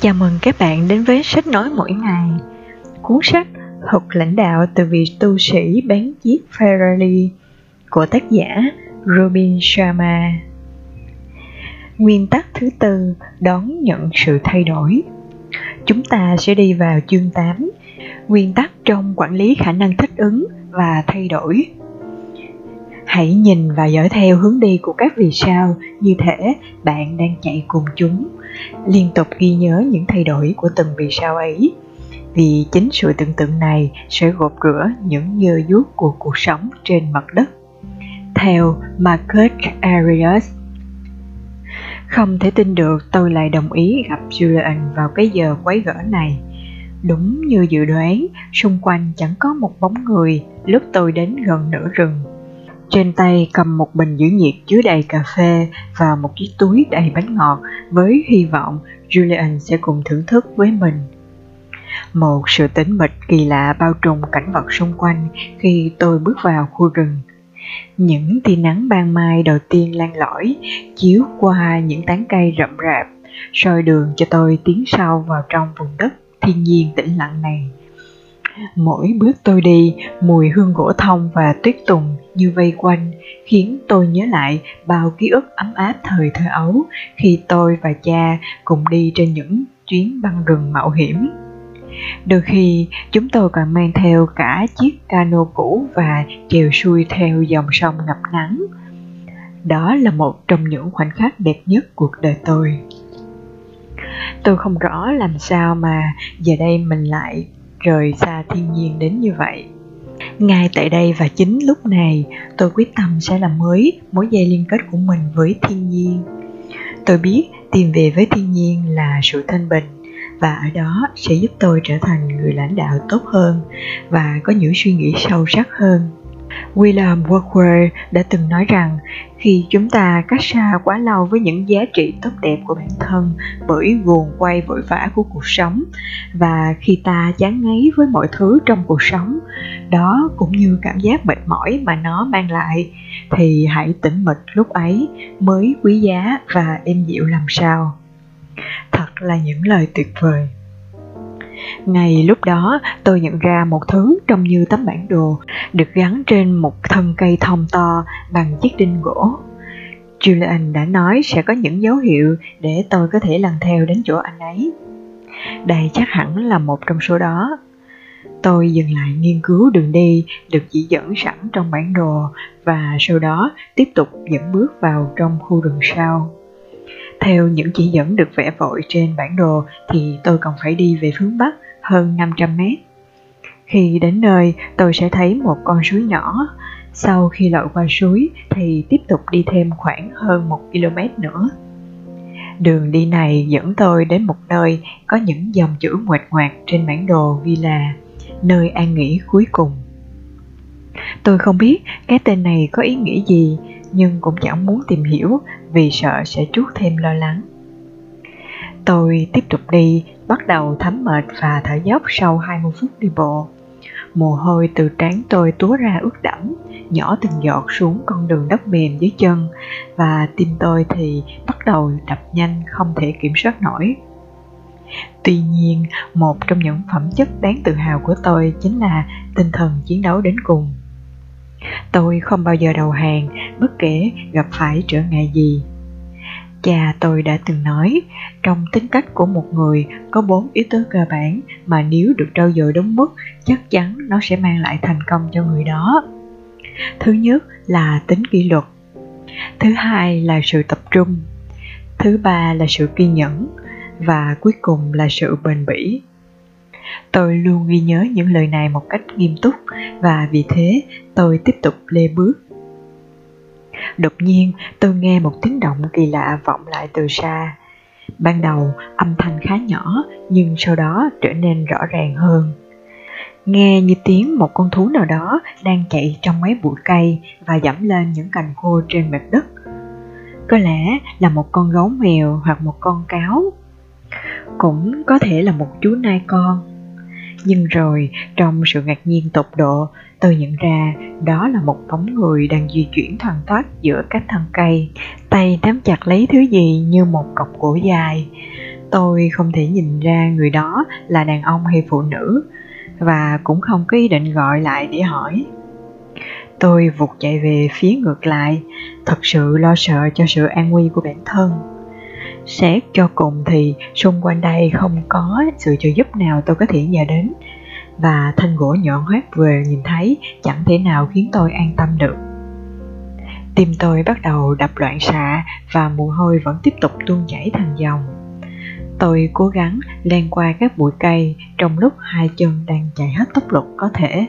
Chào mừng các bạn đến với sách nói mỗi ngày. Cuốn sách Học lãnh đạo từ vị tu sĩ bán chiếc Ferrari của tác giả Robin Sharma. Nguyên tắc thứ tư đón nhận sự thay đổi. Chúng ta sẽ đi vào chương 8, nguyên tắc trong quản lý khả năng thích ứng và thay đổi. Hãy nhìn và dõi theo hướng đi của các vì sao như thể bạn đang chạy cùng chúng liên tục ghi nhớ những thay đổi của từng vì sao ấy. Vì chính sự tưởng tượng này sẽ gột rửa những nhơ dút của cuộc sống trên mặt đất. Theo Marcus Arias không thể tin được tôi lại đồng ý gặp Julian vào cái giờ quấy gỡ này. Đúng như dự đoán, xung quanh chẳng có một bóng người, lúc tôi đến gần nửa rừng trên tay cầm một bình giữ nhiệt chứa đầy cà phê và một chiếc túi đầy bánh ngọt với hy vọng Julian sẽ cùng thưởng thức với mình. Một sự tĩnh mịch kỳ lạ bao trùm cảnh vật xung quanh khi tôi bước vào khu rừng. Những tia nắng ban mai đầu tiên lan lỏi chiếu qua những tán cây rậm rạp, soi đường cho tôi tiến sâu vào trong vùng đất thiên nhiên tĩnh lặng này. Mỗi bước tôi đi, mùi hương gỗ thông và tuyết tùng như vây quanh, khiến tôi nhớ lại bao ký ức ấm áp thời thơ ấu khi tôi và cha cùng đi trên những chuyến băng rừng mạo hiểm. Đôi khi chúng tôi còn mang theo cả chiếc cano cũ và chèo xuôi theo dòng sông ngập nắng. Đó là một trong những khoảnh khắc đẹp nhất cuộc đời tôi. Tôi không rõ làm sao mà giờ đây mình lại rời xa thiên nhiên đến như vậy. Ngay tại đây và chính lúc này, tôi quyết tâm sẽ làm mới mối dây liên kết của mình với thiên nhiên. Tôi biết tìm về với thiên nhiên là sự thanh bình, và ở đó sẽ giúp tôi trở thành người lãnh đạo tốt hơn và có những suy nghĩ sâu sắc hơn. William Wordsworth đã từng nói rằng, khi chúng ta cách xa quá lâu với những giá trị tốt đẹp của bản thân bởi guồng quay vội vã của cuộc sống và khi ta chán ngấy với mọi thứ trong cuộc sống, đó cũng như cảm giác mệt mỏi mà nó mang lại, thì hãy tĩnh mịch lúc ấy mới quý giá và êm dịu làm sao. Thật là những lời tuyệt vời ngay lúc đó, tôi nhận ra một thứ trông như tấm bản đồ được gắn trên một thân cây thông to bằng chiếc đinh gỗ. Julian đã nói sẽ có những dấu hiệu để tôi có thể lần theo đến chỗ anh ấy. Đây chắc hẳn là một trong số đó. Tôi dừng lại nghiên cứu đường đi được chỉ dẫn sẵn trong bản đồ và sau đó tiếp tục dẫn bước vào trong khu rừng sau. Theo những chỉ dẫn được vẽ vội trên bản đồ thì tôi còn phải đi về hướng Bắc hơn 500 mét. Khi đến nơi, tôi sẽ thấy một con suối nhỏ. Sau khi lội qua suối thì tiếp tục đi thêm khoảng hơn 1 km nữa. Đường đi này dẫn tôi đến một nơi có những dòng chữ ngoạch ngoạc trên bản đồ ghi là nơi an nghỉ cuối cùng. Tôi không biết cái tên này có ý nghĩa gì, nhưng cũng chẳng muốn tìm hiểu vì sợ sẽ chuốc thêm lo lắng. Tôi tiếp tục đi, bắt đầu thấm mệt và thở dốc sau 20 phút đi bộ. Mồ hôi từ trán tôi túa ra ướt đẫm, nhỏ từng giọt xuống con đường đất mềm dưới chân và tim tôi thì bắt đầu đập nhanh không thể kiểm soát nổi. Tuy nhiên, một trong những phẩm chất đáng tự hào của tôi chính là tinh thần chiến đấu đến cùng. Tôi không bao giờ đầu hàng bất kể gặp phải trở ngại gì Cha tôi đã từng nói, trong tính cách của một người có bốn yếu tố cơ bản mà nếu được trau dồi đúng mức, chắc chắn nó sẽ mang lại thành công cho người đó. Thứ nhất là tính kỷ luật. Thứ hai là sự tập trung. Thứ ba là sự kiên nhẫn và cuối cùng là sự bền bỉ. Tôi luôn ghi nhớ những lời này một cách nghiêm túc, và vì thế tôi tiếp tục lê bước Đột nhiên, tôi nghe một tiếng động kỳ lạ vọng lại từ xa. Ban đầu, âm thanh khá nhỏ, nhưng sau đó trở nên rõ ràng hơn. Nghe như tiếng một con thú nào đó đang chạy trong mấy bụi cây và dẫm lên những cành khô trên mặt đất. Có lẽ là một con gấu mèo hoặc một con cáo. Cũng có thể là một chú nai con nhưng rồi, trong sự ngạc nhiên tột độ, tôi nhận ra đó là một bóng người đang di chuyển thoăn thoát giữa các thân cây. Tay nắm chặt lấy thứ gì như một cọc gỗ dài. Tôi không thể nhìn ra người đó là đàn ông hay phụ nữ, và cũng không có ý định gọi lại để hỏi. Tôi vụt chạy về phía ngược lại, thật sự lo sợ cho sự an nguy của bản thân xét cho cùng thì xung quanh đây không có sự trợ giúp nào tôi có thể nhờ đến. Và thanh gỗ nhọn hoét vừa nhìn thấy chẳng thể nào khiến tôi an tâm được. Tim tôi bắt đầu đập loạn xạ và mồ hôi vẫn tiếp tục tuôn chảy thành dòng. Tôi cố gắng len qua các bụi cây trong lúc hai chân đang chạy hết tốc lực có thể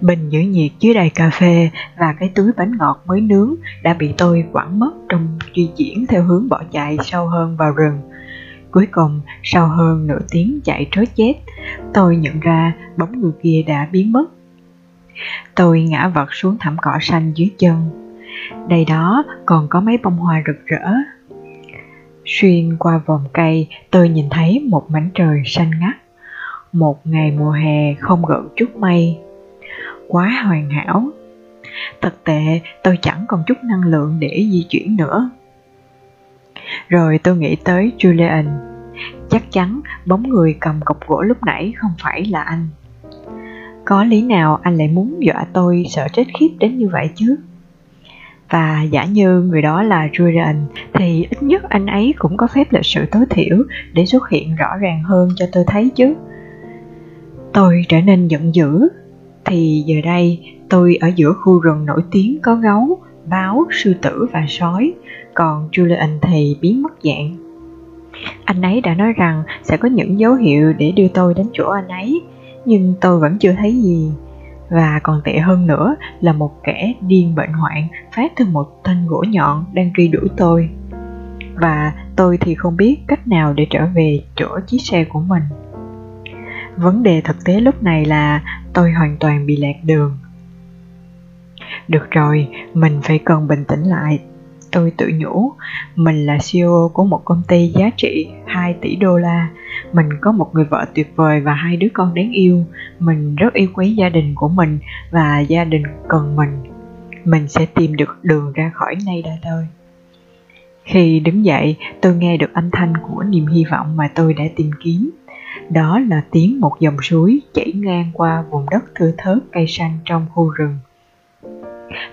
bình giữ nhiệt dưới đầy cà phê và cái túi bánh ngọt mới nướng đã bị tôi quẳng mất trong di chuyển theo hướng bỏ chạy sâu hơn vào rừng. Cuối cùng, sau hơn nửa tiếng chạy trối chết tôi nhận ra bóng người kia đã biến mất. Tôi ngã vật xuống thảm cỏ xanh dưới chân. Đây đó còn có mấy bông hoa rực rỡ. Xuyên qua vòng cây, tôi nhìn thấy một mảnh trời xanh ngắt. Một ngày mùa hè không gợn chút mây quá hoàn hảo. Thực tệ tôi chẳng còn chút năng lượng để di chuyển nữa. Rồi tôi nghĩ tới Julian. Chắc chắn bóng người cầm cọc gỗ lúc nãy không phải là anh. Có lý nào anh lại muốn dọa tôi sợ chết khiếp đến như vậy chứ? Và giả như người đó là Julian, thì ít nhất anh ấy cũng có phép lịch sự tối thiểu để xuất hiện rõ ràng hơn cho tôi thấy chứ. Tôi trở nên giận dữ thì giờ đây, tôi ở giữa khu rừng nổi tiếng có gấu, báo, sư tử và sói, còn Julian thì biến mất dạng. Anh ấy đã nói rằng sẽ có những dấu hiệu để đưa tôi đến chỗ anh ấy, nhưng tôi vẫn chưa thấy gì. Và còn tệ hơn nữa là một kẻ điên bệnh hoạn phát từ một thanh gỗ nhọn đang truy đuổi tôi. Và tôi thì không biết cách nào để trở về chỗ chiếc xe của mình. Vấn đề thực tế lúc này là tôi hoàn toàn bị lạc đường. Được rồi, mình phải cần bình tĩnh lại. Tôi tự nhủ, mình là ceo của một công ty giá trị 2 tỷ đô la. Mình có một người vợ tuyệt vời và hai đứa con đáng yêu. Mình rất yêu quý gia đình của mình và gia đình cần mình. Mình sẽ tìm được đường ra khỏi nay đây thôi. Khi đứng dậy, tôi nghe được âm thanh của niềm hy vọng mà tôi đã tìm kiếm đó là tiếng một dòng suối chảy ngang qua vùng đất thưa thớt cây xanh trong khu rừng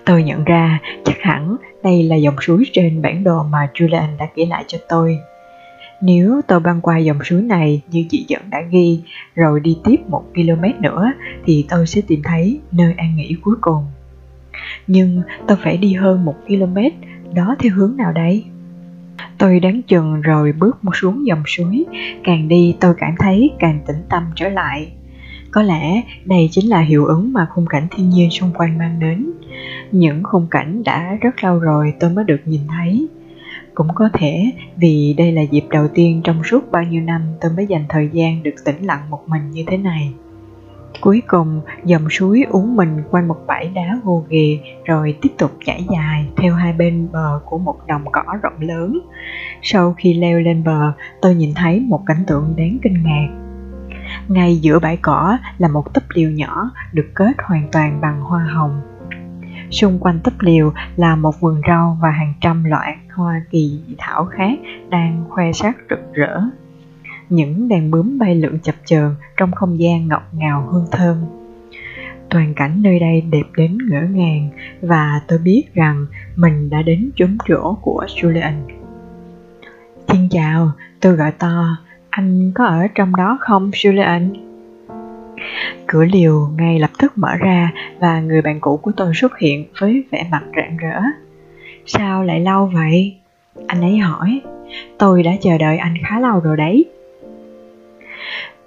tôi nhận ra chắc hẳn đây là dòng suối trên bản đồ mà Julian đã kể lại cho tôi nếu tôi băng qua dòng suối này như chị dẫn đã ghi, rồi đi tiếp một km nữa thì tôi sẽ tìm thấy nơi an nghỉ cuối cùng. Nhưng tôi phải đi hơn một km, đó theo hướng nào đây? Tôi đáng chừng rồi bước một xuống dòng suối, càng đi tôi cảm thấy càng tĩnh tâm trở lại. Có lẽ đây chính là hiệu ứng mà khung cảnh thiên nhiên xung quanh mang đến. Những khung cảnh đã rất lâu rồi tôi mới được nhìn thấy cũng có thể vì đây là dịp đầu tiên trong suốt bao nhiêu năm tôi mới dành thời gian được tĩnh lặng một mình như thế này. Cuối cùng, dòng suối uống mình quanh một bãi đá gồ ghề rồi tiếp tục chảy dài theo hai bên bờ của một đồng cỏ rộng lớn. Sau khi leo lên bờ, tôi nhìn thấy một cảnh tượng đáng kinh ngạc. Ngay giữa bãi cỏ là một túp liều nhỏ được kết hoàn toàn bằng hoa hồng Xung quanh túp liều là một vườn rau và hàng trăm loại hoa kỳ thảo khác đang khoe sắc rực rỡ. Những đàn bướm bay lượn chập chờn trong không gian ngọt ngào hương thơm. Toàn cảnh nơi đây đẹp đến ngỡ ngàng và tôi biết rằng mình đã đến chốn chỗ của Julian. Xin chào, tôi gọi to, anh có ở trong đó không Julian? Cửa liều ngay lập tức mở ra và người bạn cũ của tôi xuất hiện với vẻ mặt rạng rỡ. Sao lại lâu vậy? Anh ấy hỏi. Tôi đã chờ đợi anh khá lâu rồi đấy.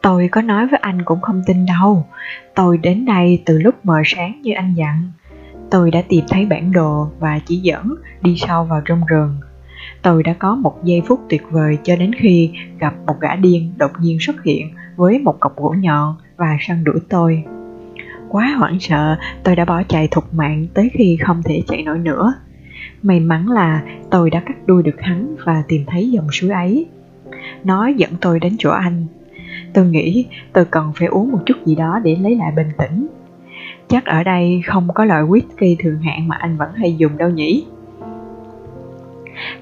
Tôi có nói với anh cũng không tin đâu. Tôi đến đây từ lúc mờ sáng như anh dặn. Tôi đã tìm thấy bản đồ và chỉ dẫn đi sâu vào trong rừng. Tôi đã có một giây phút tuyệt vời cho đến khi gặp một gã điên đột nhiên xuất hiện với một cọc gỗ nhọn và săn đuổi tôi. Quá hoảng sợ, tôi đã bỏ chạy thục mạng tới khi không thể chạy nổi nữa. May mắn là tôi đã cắt đuôi được hắn và tìm thấy dòng suối ấy. Nó dẫn tôi đến chỗ anh. Tôi nghĩ tôi cần phải uống một chút gì đó để lấy lại bình tĩnh. Chắc ở đây không có loại whisky thường hạn mà anh vẫn hay dùng đâu nhỉ?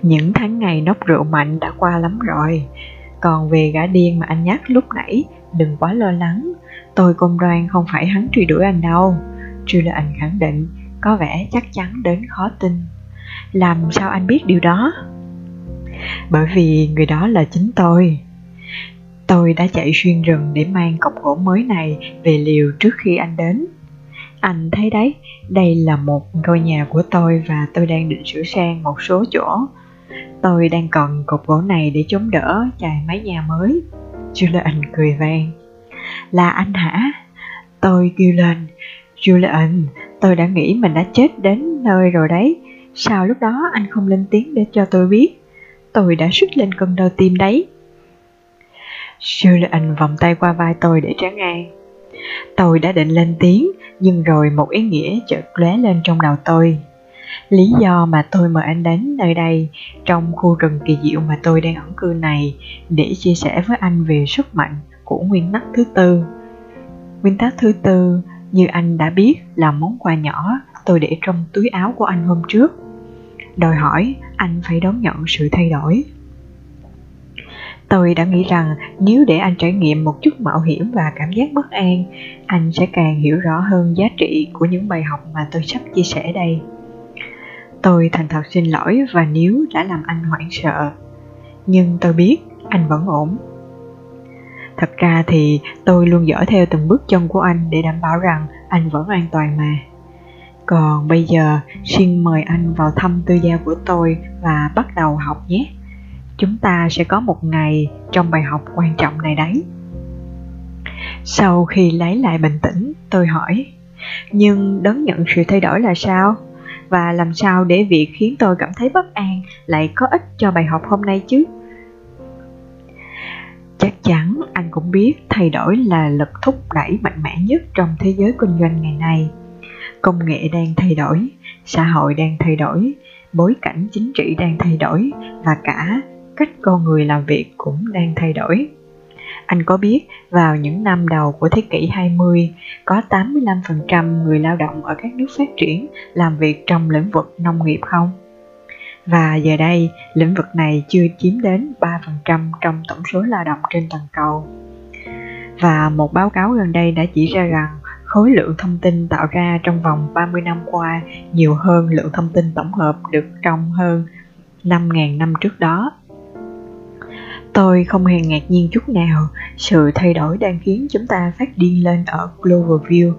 Những tháng ngày nốc rượu mạnh đã qua lắm rồi Còn về gã điên mà anh nhắc lúc nãy, Đừng quá lo lắng Tôi công đoan không phải hắn truy đuổi anh đâu Julian khẳng định, Có vẻ chắc chắn đến khó tin Làm sao anh biết điều đó? Bởi vì người đó là chính tôi Tôi đã chạy xuyên rừng để mang cọc gỗ mới này về liều trước khi anh đến anh thấy đấy, đây là một ngôi nhà của tôi và tôi đang định sửa sang một số chỗ. Tôi đang cần cột gỗ này để chống đỡ chài mái nhà mới. Julian cười vang. Là anh hả? Tôi kêu lên. Julian, tôi đã nghĩ mình đã chết đến nơi rồi đấy. Sao lúc đó anh không lên tiếng để cho tôi biết? Tôi đã suýt lên cơn đau tim đấy. Julian vòng tay qua vai tôi để trấn an. Tôi đã định lên tiếng, nhưng rồi một ý nghĩa chợt lóe lên trong đầu tôi. Lý do mà tôi mời anh đến nơi đây, trong khu rừng kỳ diệu mà tôi đang ẩn cư này, để chia sẻ với anh về sức mạnh của nguyên tắc thứ tư. Nguyên tắc thứ tư, như anh đã biết, là món quà nhỏ tôi để trong túi áo của anh hôm trước. Đòi hỏi anh phải đón nhận sự thay đổi. Tôi đã nghĩ rằng nếu để anh trải nghiệm một chút mạo hiểm và cảm giác bất an, anh sẽ càng hiểu rõ hơn giá trị của những bài học mà tôi sắp chia sẻ đây. Tôi thành thật xin lỗi và nếu đã làm anh hoảng sợ, nhưng tôi biết anh vẫn ổn. Thật ra thì tôi luôn dõi theo từng bước chân của anh để đảm bảo rằng anh vẫn an toàn mà. Còn bây giờ, xin mời anh vào thăm tư gia của tôi và bắt đầu học nhé chúng ta sẽ có một ngày trong bài học quan trọng này đấy. Sau khi lấy lại bình tĩnh, tôi hỏi, nhưng đón nhận sự thay đổi là sao? Và làm sao để việc khiến tôi cảm thấy bất an lại có ích cho bài học hôm nay chứ? Chắc chắn anh cũng biết thay đổi là lực thúc đẩy mạnh mẽ nhất trong thế giới kinh doanh ngày nay. Công nghệ đang thay đổi, xã hội đang thay đổi, bối cảnh chính trị đang thay đổi và cả cách con người làm việc cũng đang thay đổi. Anh có biết vào những năm đầu của thế kỷ 20, có 85% người lao động ở các nước phát triển làm việc trong lĩnh vực nông nghiệp không? Và giờ đây, lĩnh vực này chưa chiếm đến 3% trong tổng số lao động trên toàn cầu. Và một báo cáo gần đây đã chỉ ra rằng khối lượng thông tin tạo ra trong vòng 30 năm qua nhiều hơn lượng thông tin tổng hợp được trong hơn 5.000 năm trước đó. Tôi không hề ngạc nhiên chút nào, sự thay đổi đang khiến chúng ta phát điên lên ở Global View.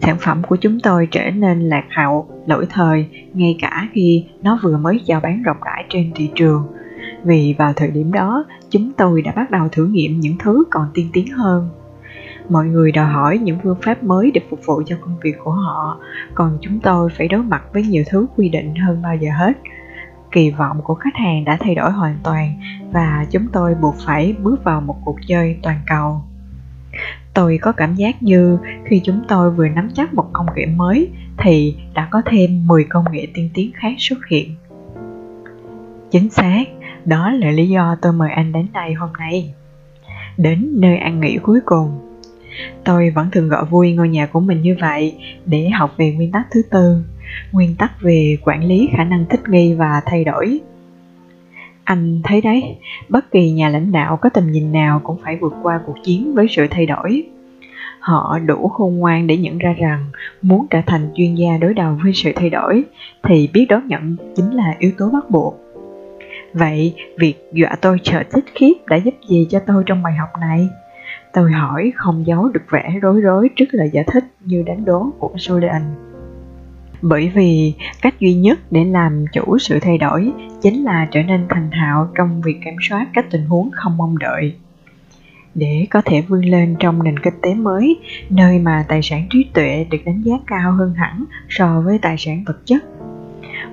Sản phẩm của chúng tôi trở nên lạc hậu, lỗi thời, ngay cả khi nó vừa mới chào bán rộng rãi trên thị trường. Vì vào thời điểm đó, chúng tôi đã bắt đầu thử nghiệm những thứ còn tiên tiến hơn. Mọi người đòi hỏi những phương pháp mới để phục vụ cho công việc của họ, còn chúng tôi phải đối mặt với nhiều thứ quy định hơn bao giờ hết – kỳ vọng của khách hàng đã thay đổi hoàn toàn và chúng tôi buộc phải bước vào một cuộc chơi toàn cầu. Tôi có cảm giác như khi chúng tôi vừa nắm chắc một công nghệ mới thì đã có thêm 10 công nghệ tiên tiến khác xuất hiện. Chính xác, đó là lý do tôi mời anh đến đây hôm nay. Đến nơi ăn nghỉ cuối cùng, tôi vẫn thường gọi vui ngôi nhà của mình như vậy để học về nguyên tắc thứ tư nguyên tắc về quản lý khả năng thích nghi và thay đổi. Anh thấy đấy, bất kỳ nhà lãnh đạo có tầm nhìn nào cũng phải vượt qua cuộc chiến với sự thay đổi. Họ đủ khôn ngoan để nhận ra rằng muốn trở thành chuyên gia đối đầu với sự thay đổi thì biết đón nhận chính là yếu tố bắt buộc. Vậy việc dọa tôi sợ thích khiếp đã giúp gì cho tôi trong bài học này? Tôi hỏi không giấu được vẻ rối rối trước lời giải thích như đánh đố của Julian bởi vì cách duy nhất để làm chủ sự thay đổi chính là trở nên thành thạo trong việc kiểm soát các tình huống không mong đợi. Để có thể vươn lên trong nền kinh tế mới, nơi mà tài sản trí tuệ được đánh giá cao hơn hẳn so với tài sản vật chất,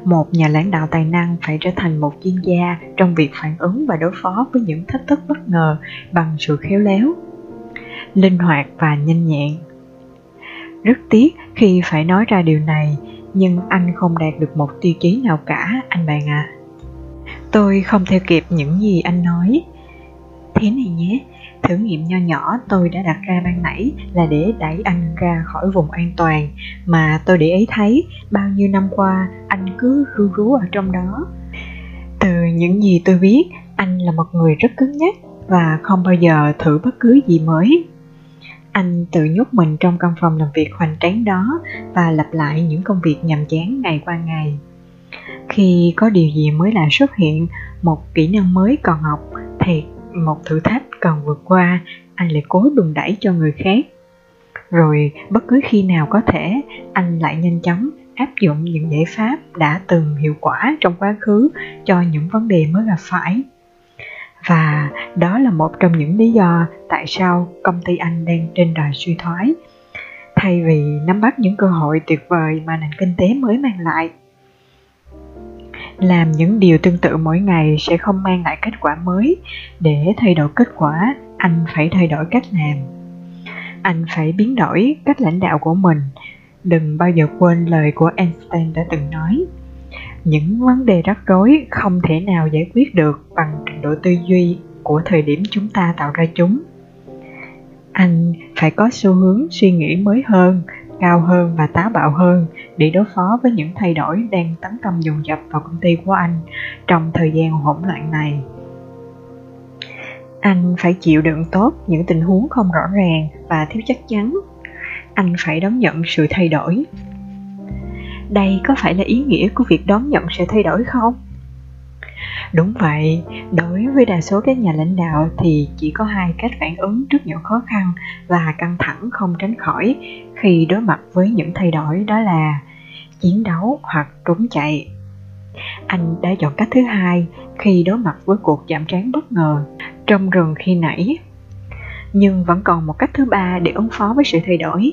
một nhà lãnh đạo tài năng phải trở thành một chuyên gia trong việc phản ứng và đối phó với những thách thức bất ngờ bằng sự khéo léo, linh hoạt và nhanh nhẹn. Rất tiếc khi phải nói ra điều này nhưng anh không đạt được một tiêu chí nào cả anh bạn ạ à. tôi không theo kịp những gì anh nói thế này nhé thử nghiệm nho nhỏ tôi đã đặt ra ban nãy là để đẩy anh ra khỏi vùng an toàn mà tôi để ý thấy bao nhiêu năm qua anh cứ ru rú ở trong đó từ những gì tôi biết, anh là một người rất cứng nhắc và không bao giờ thử bất cứ gì mới. Anh tự nhốt mình trong căn phòng làm việc hoành tráng đó và lặp lại những công việc nhàm chán ngày qua ngày. Khi có điều gì mới lạ xuất hiện, một kỹ năng mới còn học, thì một thử thách cần vượt qua, anh lại cố đùn đẩy cho người khác. Rồi bất cứ khi nào có thể, anh lại nhanh chóng áp dụng những giải pháp đã từng hiệu quả trong quá khứ cho những vấn đề mới gặp phải và đó là một trong những lý do tại sao công ty anh đang trên đà suy thoái. Thay vì nắm bắt những cơ hội tuyệt vời mà nền kinh tế mới mang lại, làm những điều tương tự mỗi ngày sẽ không mang lại kết quả mới. Để thay đổi kết quả, anh phải thay đổi cách làm. Anh phải biến đổi cách lãnh đạo của mình. Đừng bao giờ quên lời của einstein đã từng nói, những vấn đề rắc rối không thể nào giải quyết được bằng trình độ tư duy của thời điểm chúng ta tạo ra chúng. Anh phải có xu hướng suy nghĩ mới hơn, cao hơn và táo bạo hơn để đối phó với những thay đổi đang tấn công dồn dập vào công ty của anh trong thời gian hỗn loạn này. Anh phải chịu đựng tốt những tình huống không rõ ràng và thiếu chắc chắn. Anh phải đón nhận sự thay đổi. Đây có phải là ý nghĩa của việc đón nhận sự thay đổi không? Đúng vậy, đối với đa số các nhà lãnh đạo thì chỉ có hai cách phản ứng trước những khó khăn và căng thẳng không tránh khỏi khi đối mặt với những thay đổi, đó là chiến đấu hoặc trốn chạy. Anh đã chọn cách thứ hai khi đối mặt với cuộc chạm trán bất ngờ trong rừng khi nãy, nhưng vẫn còn một cách thứ ba để ứng phó với sự thay đổi,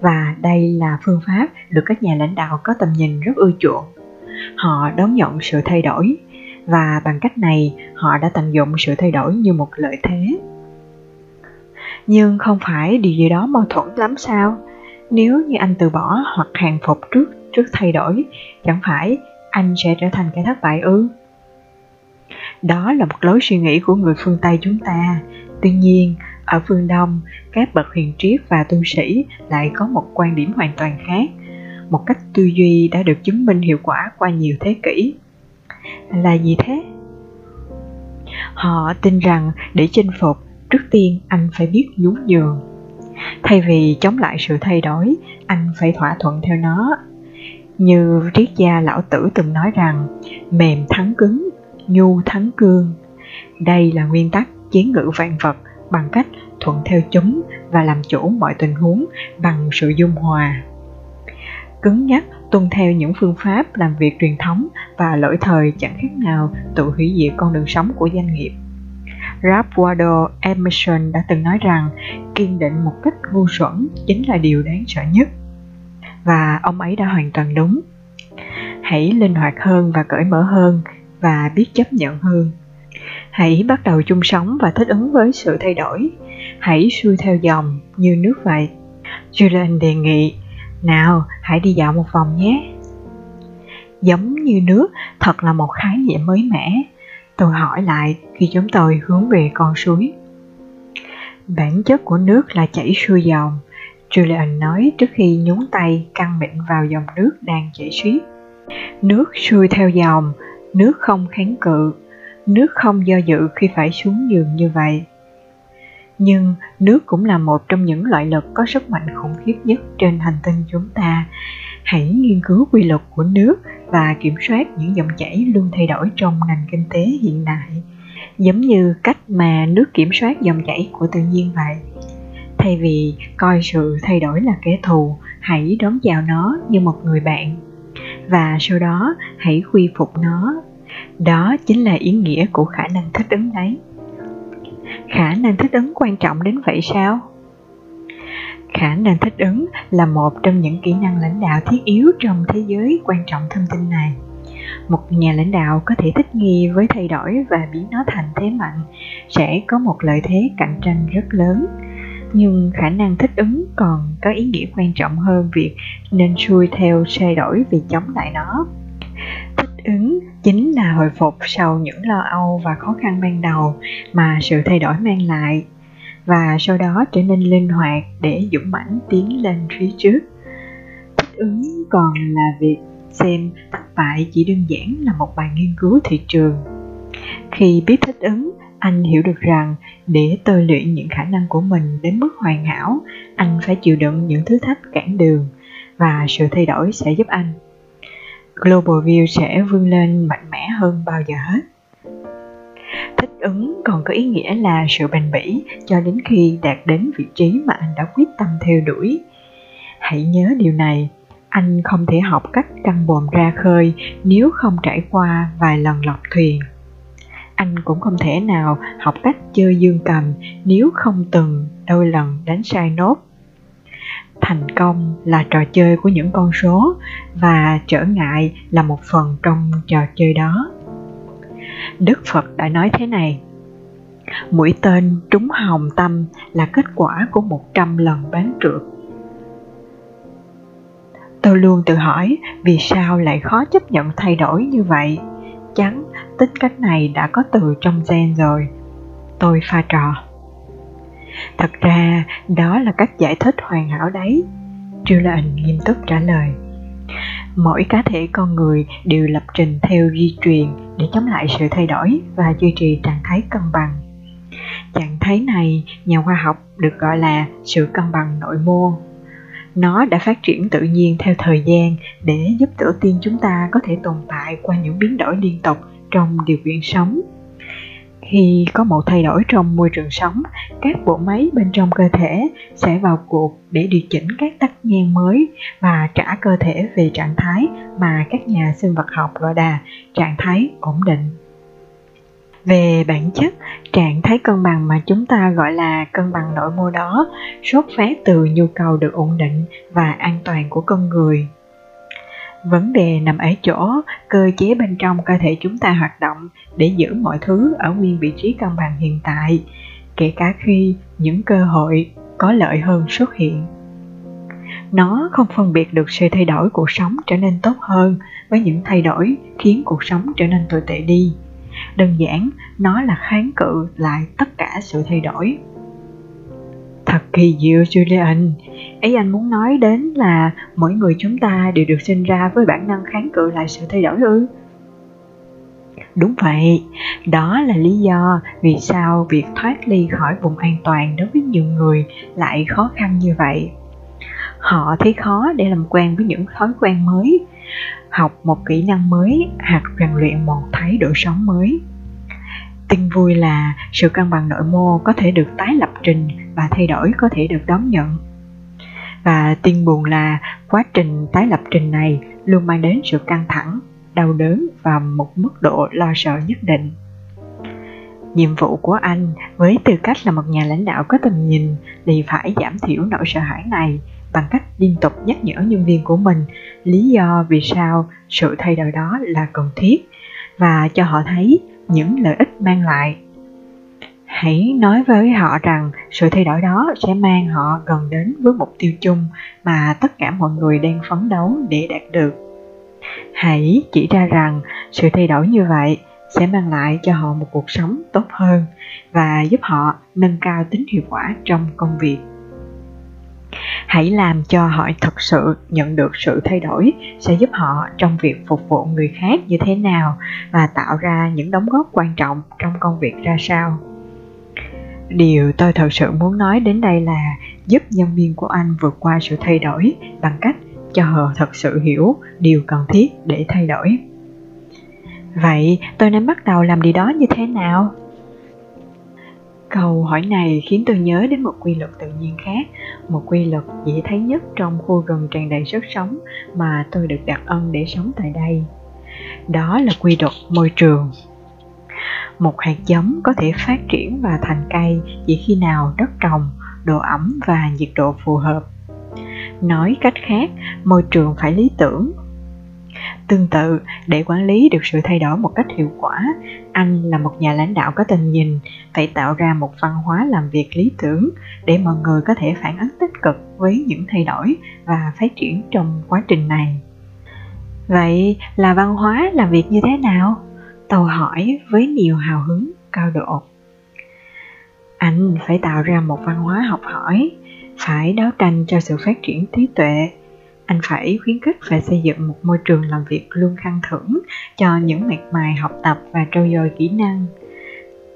và đây là phương pháp được các nhà lãnh đạo có tầm nhìn rất ưa chuộng. Họ đón nhận sự thay đổi và bằng cách này họ đã tận dụng sự thay đổi như một lợi thế. Nhưng không phải điều gì đó mâu thuẫn lắm sao? Nếu như anh từ bỏ hoặc hàng phục trước trước thay đổi chẳng phải anh sẽ trở thành kẻ thất bại ư? Đó là một lối suy nghĩ của người phương tây chúng ta. Tuy nhiên ở phương Đông, các bậc huyền triết và tu sĩ lại có một quan điểm hoàn toàn khác, một cách tư duy đã được chứng minh hiệu quả qua nhiều thế kỷ. Là gì thế? Họ tin rằng để chinh phục, trước tiên anh phải biết nhún nhường. Thay vì chống lại sự thay đổi, anh phải thỏa thuận theo nó. Như triết gia lão tử từng nói rằng, mềm thắng cứng, nhu thắng cương. Đây là nguyên tắc chiến ngữ vạn vật bằng cách thuận theo chúng và làm chủ mọi tình huống bằng sự dung hòa cứng nhắc tuân theo những phương pháp làm việc truyền thống và lỗi thời chẳng khác nào tự hủy diệt con đường sống của doanh nghiệp Ralph Waldo Emerson đã từng nói rằng kiên định một cách ngu xuẩn chính là điều đáng sợ nhất và ông ấy đã hoàn toàn đúng hãy linh hoạt hơn và cởi mở hơn và biết chấp nhận hơn Hãy bắt đầu chung sống và thích ứng với sự thay đổi. Hãy xuôi theo dòng như nước vậy. Julian đề nghị, nào hãy đi dạo một vòng nhé. Giống như nước thật là một khái niệm mới mẻ. Tôi hỏi lại khi chúng tôi hướng về con suối. Bản chất của nước là chảy xuôi dòng, Julian nói trước khi nhúng tay căng mịn vào dòng nước đang chảy xiết. Nước xuôi theo dòng, nước không kháng cự, nước không do dự khi phải xuống giường như vậy nhưng nước cũng là một trong những loại lực có sức mạnh khủng khiếp nhất trên hành tinh chúng ta. Hãy nghiên cứu quy luật của nước và kiểm soát những dòng chảy luôn thay đổi trong nền kinh tế hiện đại, giống như cách mà nước kiểm soát dòng chảy của tự nhiên vậy. Thay vì coi sự thay đổi là kẻ thù, hãy đón chào nó như một người bạn. Và sau đó, hãy quy phục nó. Đó chính là ý nghĩa của khả năng thích ứng đấy khả năng thích ứng quan trọng đến vậy sao? Khả năng thích ứng là một trong những kỹ năng lãnh đạo thiết yếu trong thế giới quan trọng thông tin này. Một nhà lãnh đạo có thể thích nghi với thay đổi và biến nó thành thế mạnh, sẽ có một lợi thế cạnh tranh rất lớn. Nhưng khả năng thích ứng còn có ý nghĩa quan trọng hơn việc nên xuôi theo thay đổi vì chống lại nó. Thích ứng chính là hồi phục sau những lo âu và khó khăn ban đầu mà sự thay đổi mang lại. Và sau đó trở nên linh hoạt để dũng mãnh tiến lên phía trước. Thích ứng còn là việc xem thất bại chỉ đơn giản là một bài nghiên cứu thị trường. Khi biết thích ứng, anh hiểu được rằng để tôi luyện những khả năng của mình đến mức hoàn hảo, anh phải chịu đựng những thứ thách cản đường và sự thay đổi sẽ giúp anh. Global View sẽ vươn lên mạnh mẽ hơn bao giờ hết. Thích ứng còn có ý nghĩa là sự bền bỉ cho đến khi đạt đến vị trí mà anh đã quyết tâm theo đuổi. Hãy nhớ điều này, anh không thể học cách căng bồm ra khơi nếu không trải qua vài lần lọc thuyền anh cũng không thể nào học cách chơi dương cầm nếu không từng đôi lần đánh sai nốt thành công là trò chơi của những con số và trở ngại là một phần trong trò chơi đó. Đức phật đã nói thế này, mũi tên trúng hồng tâm là kết quả của một trăm lần bán trượt. Tôi luôn tự hỏi vì sao lại khó chấp nhận thay đổi như vậy. Chắn tính cách này đã có từ trong gen rồi. Tôi pha trò thật ra, đó là cách giải thích hoàn hảo đấy. Julian nghiêm túc trả lời. Mỗi cá thể con người đều lập trình theo di truyền để chống lại sự thay đổi và duy trì trạng thái cân bằng. Trạng thái này, nhà khoa học được gọi là sự cân bằng nội mô nó đã phát triển tự nhiên theo thời gian để giúp tổ tiên chúng ta có thể tồn tại qua những biến đổi liên tục trong điều kiện sống khi có một thay đổi trong môi trường sống, các bộ máy bên trong cơ thể sẽ vào cuộc để điều chỉnh các tác nhân mới và trả cơ thể về trạng thái mà các nhà sinh vật học gọi là trạng thái ổn định. Về bản chất, trạng thái cân bằng mà chúng ta gọi là cân bằng nội mô đó xuất phát từ nhu cầu được ổn định và an toàn của con người vấn đề nằm ở chỗ cơ chế bên trong cơ thể chúng ta hoạt động để giữ mọi thứ ở nguyên vị trí cân bằng hiện tại, kể cả khi những cơ hội có lợi hơn xuất hiện. Nó không phân biệt được sự thay đổi cuộc sống trở nên tốt hơn với những thay đổi khiến cuộc sống trở nên tồi tệ đi. Đơn giản, nó là kháng cự lại tất cả sự thay đổi thật kỳ diệu, Julian. Ý anh muốn nói đến là mỗi người chúng ta đều được sinh ra với bản năng kháng cự lại sự thay đổi ư? Đúng vậy. Đó là lý do vì sao việc thoát ly khỏi vùng an toàn đối với nhiều người lại khó khăn như vậy. Họ thấy khó để làm quen với những thói quen mới, học một kỹ năng mới hoặc rèn luyện một thái độ sống mới. Tin vui là sự cân bằng nội mô có thể được tái lập trình và thay đổi có thể được đón nhận. Và tin buồn là quá trình tái lập trình này luôn mang đến sự căng thẳng, đau đớn và một mức độ lo sợ nhất định. Nhiệm vụ của anh với tư cách là một nhà lãnh đạo có tầm nhìn thì phải giảm thiểu nỗi sợ hãi này bằng cách liên tục nhắc nhở nhân viên của mình lý do vì sao sự thay đổi đó là cần thiết và cho họ thấy những lợi ích mang lại hãy nói với họ rằng sự thay đổi đó sẽ mang họ gần đến với mục tiêu chung mà tất cả mọi người đang phấn đấu để đạt được. Hãy chỉ ra rằng sự thay đổi như vậy sẽ mang lại cho họ một cuộc sống tốt hơn và giúp họ nâng cao tính hiệu quả trong công việc. Hãy làm cho họ thật sự nhận được sự thay đổi sẽ giúp họ trong việc phục vụ người khác như thế nào và tạo ra những đóng góp quan trọng trong công việc ra sao điều tôi thật sự muốn nói đến đây là giúp nhân viên của anh vượt qua sự thay đổi bằng cách cho họ thật sự hiểu điều cần thiết để thay đổi vậy tôi nên bắt đầu làm điều đó như thế nào Câu hỏi này khiến tôi nhớ đến một quy luật tự nhiên khác, một quy luật dễ thấy nhất trong khu rừng tràn đầy sức sống mà tôi được đặt ân để sống tại đây. Đó là quy luật môi trường. Một hạt giống có thể phát triển và thành cây chỉ khi nào đất trồng, độ ẩm và nhiệt độ phù hợp. Nói cách khác, môi trường phải lý tưởng, Tương tự, để quản lý được sự thay đổi một cách hiệu quả, anh là một nhà lãnh đạo có tầm nhìn, phải tạo ra một văn hóa làm việc lý tưởng để mọi người có thể phản ứng tích cực với những thay đổi và phát triển trong quá trình này. Vậy là văn hóa làm việc như thế nào? Tàu hỏi với nhiều hào hứng cao độ. Anh phải tạo ra một văn hóa học hỏi, phải đấu tranh cho sự phát triển trí tuệ, anh phải khuyến khích và xây dựng một môi trường làm việc luôn khăng thưởng cho những miệt mài học tập và trau dồi kỹ năng.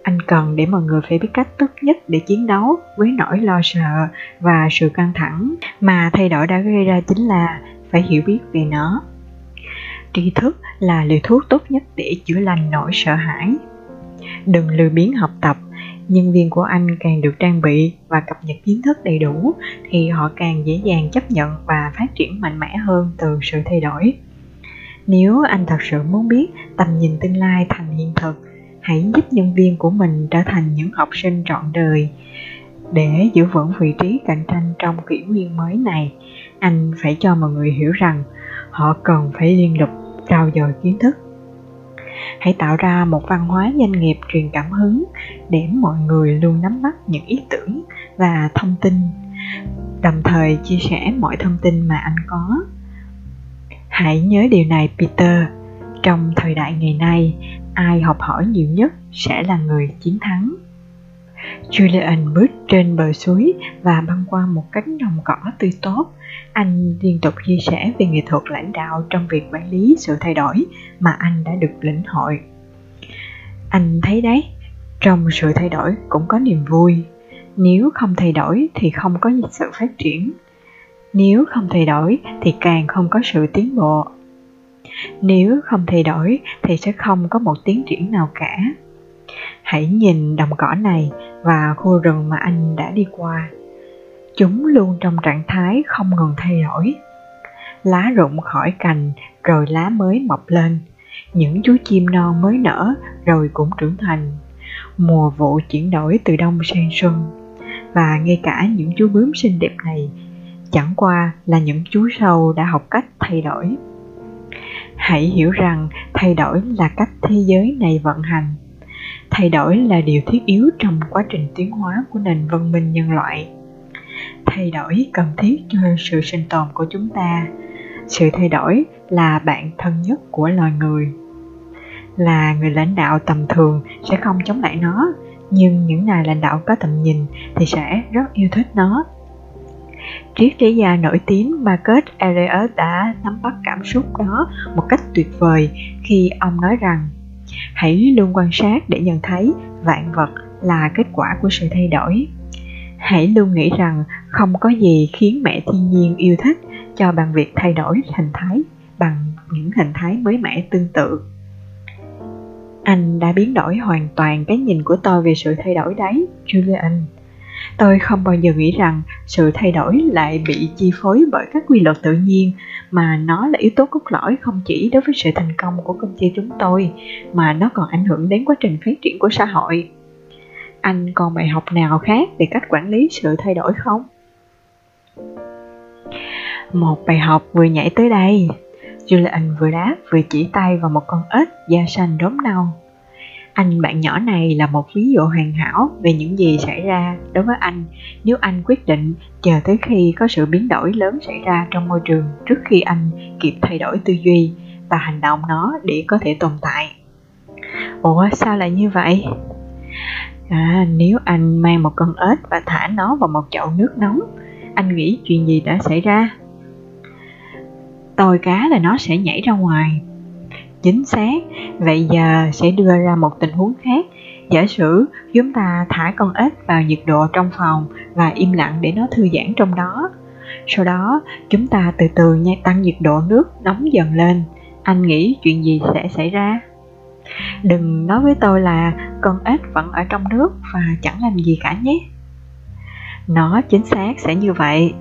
Anh cần để mọi người phải biết cách tốt nhất để chiến đấu với nỗi lo sợ và sự căng thẳng mà thay đổi đã gây ra chính là phải hiểu biết về nó. Tri thức là liều thuốc tốt nhất để chữa lành nỗi sợ hãi. Đừng lười biếng học tập, nhân viên của anh càng được trang bị và cập nhật kiến thức đầy đủ thì họ càng dễ dàng chấp nhận và phát triển mạnh mẽ hơn từ sự thay đổi. Nếu anh thật sự muốn biết tầm nhìn tương lai thành hiện thực, hãy giúp nhân viên của mình trở thành những học sinh trọn đời. Để giữ vững vị trí cạnh tranh trong kỷ nguyên mới này, anh phải cho mọi người hiểu rằng họ cần phải liên tục trao dồi kiến thức. Hãy tạo ra một văn hóa doanh nghiệp truyền cảm hứng để mọi người luôn nắm bắt những ý tưởng và thông tin, đồng thời chia sẻ mọi thông tin mà anh có. Hãy nhớ điều này, peter. Trong thời đại ngày nay, ai học hỏi nhiều nhất sẽ là người chiến thắng. Julian bước trên bờ suối và băng qua một cánh đồng cỏ tươi tốt. Anh liên tục chia sẻ về nghệ thuật lãnh đạo trong việc quản lý sự thay đổi mà anh đã được lĩnh hội. Anh thấy đấy, trong sự thay đổi cũng có niềm vui. Nếu không thay đổi thì không có sự phát triển. Nếu không thay đổi thì càng không có sự tiến bộ. Nếu không thay đổi thì sẽ không có một tiến triển nào cả. Hãy nhìn đồng cỏ này và khu rừng mà anh đã đi qua. Chúng luôn trong trạng thái không ngừng thay đổi. Lá rụng khỏi cành, rồi lá mới mọc lên. Những chú chim non mới nở, rồi cũng trưởng thành. Mùa vụ chuyển đổi từ đông sang xuân. Và ngay cả những chú bướm xinh đẹp này, chẳng qua là những chú sâu đã học cách thay đổi. Hãy hiểu rằng thay đổi là cách thế giới này vận hành thay đổi là điều thiết yếu trong quá trình tiến hóa của nền văn minh nhân loại thay đổi cần thiết cho sự sinh tồn của chúng ta. Sự thay đổi là bạn thân nhất của loài người. Là người lãnh đạo tầm thường sẽ không chống lại nó, nhưng những nhà lãnh đạo có tầm nhìn thì sẽ rất yêu thích nó. Triết lý gia nổi tiếng Marcus Aurelius đã nắm bắt cảm xúc đó một cách tuyệt vời khi ông nói rằng, hãy luôn quan sát để nhận thấy vạn vật là kết quả của sự thay đổi hãy luôn nghĩ rằng không có gì khiến mẹ thiên nhiên yêu thích cho bằng việc thay đổi hình thái bằng những hình thái mới mẻ tương tự. Anh đã biến đổi hoàn toàn cái nhìn của tôi về sự thay đổi đấy, julian. Tôi không bao giờ nghĩ rằng sự thay đổi lại bị chi phối bởi các quy luật tự nhiên, mà nó là yếu tố cốt lõi không chỉ đối với sự thành công của công ty chúng tôi, mà nó còn ảnh hưởng đến quá trình phát triển của xã hội anh còn bài học nào khác về cách quản lý sự thay đổi không? Một bài học vừa nhảy tới đây. Julian vừa đáp, vừa chỉ tay vào một con ếch da xanh đốm nâu. Anh bạn nhỏ này là một ví dụ hoàn hảo về những gì xảy ra đối với anh nếu anh quyết định chờ tới khi có sự biến đổi lớn xảy ra trong môi trường trước khi anh kịp thay đổi tư duy và hành động nó để có thể tồn tại. Ủa, sao lại như vậy? À, nếu anh mang một con ếch và thả nó vào một chậu nước nóng anh nghĩ chuyện gì đã xảy ra? Tôi cá là nó sẽ nhảy ra ngoài. Chính xác vậy giờ sẽ đưa ra một tình huống khác. Giả sử chúng ta thả con ếch vào nhiệt độ trong phòng và im lặng để nó thư giãn trong đó. Sau đó chúng ta từ từ tăng nhiệt độ nước nóng dần lên. Anh nghĩ chuyện gì sẽ xảy ra? Đừng nói với tôi là con ếch vẫn ở trong nước và chẳng làm gì cả nhé. Nó chính xác sẽ như vậy.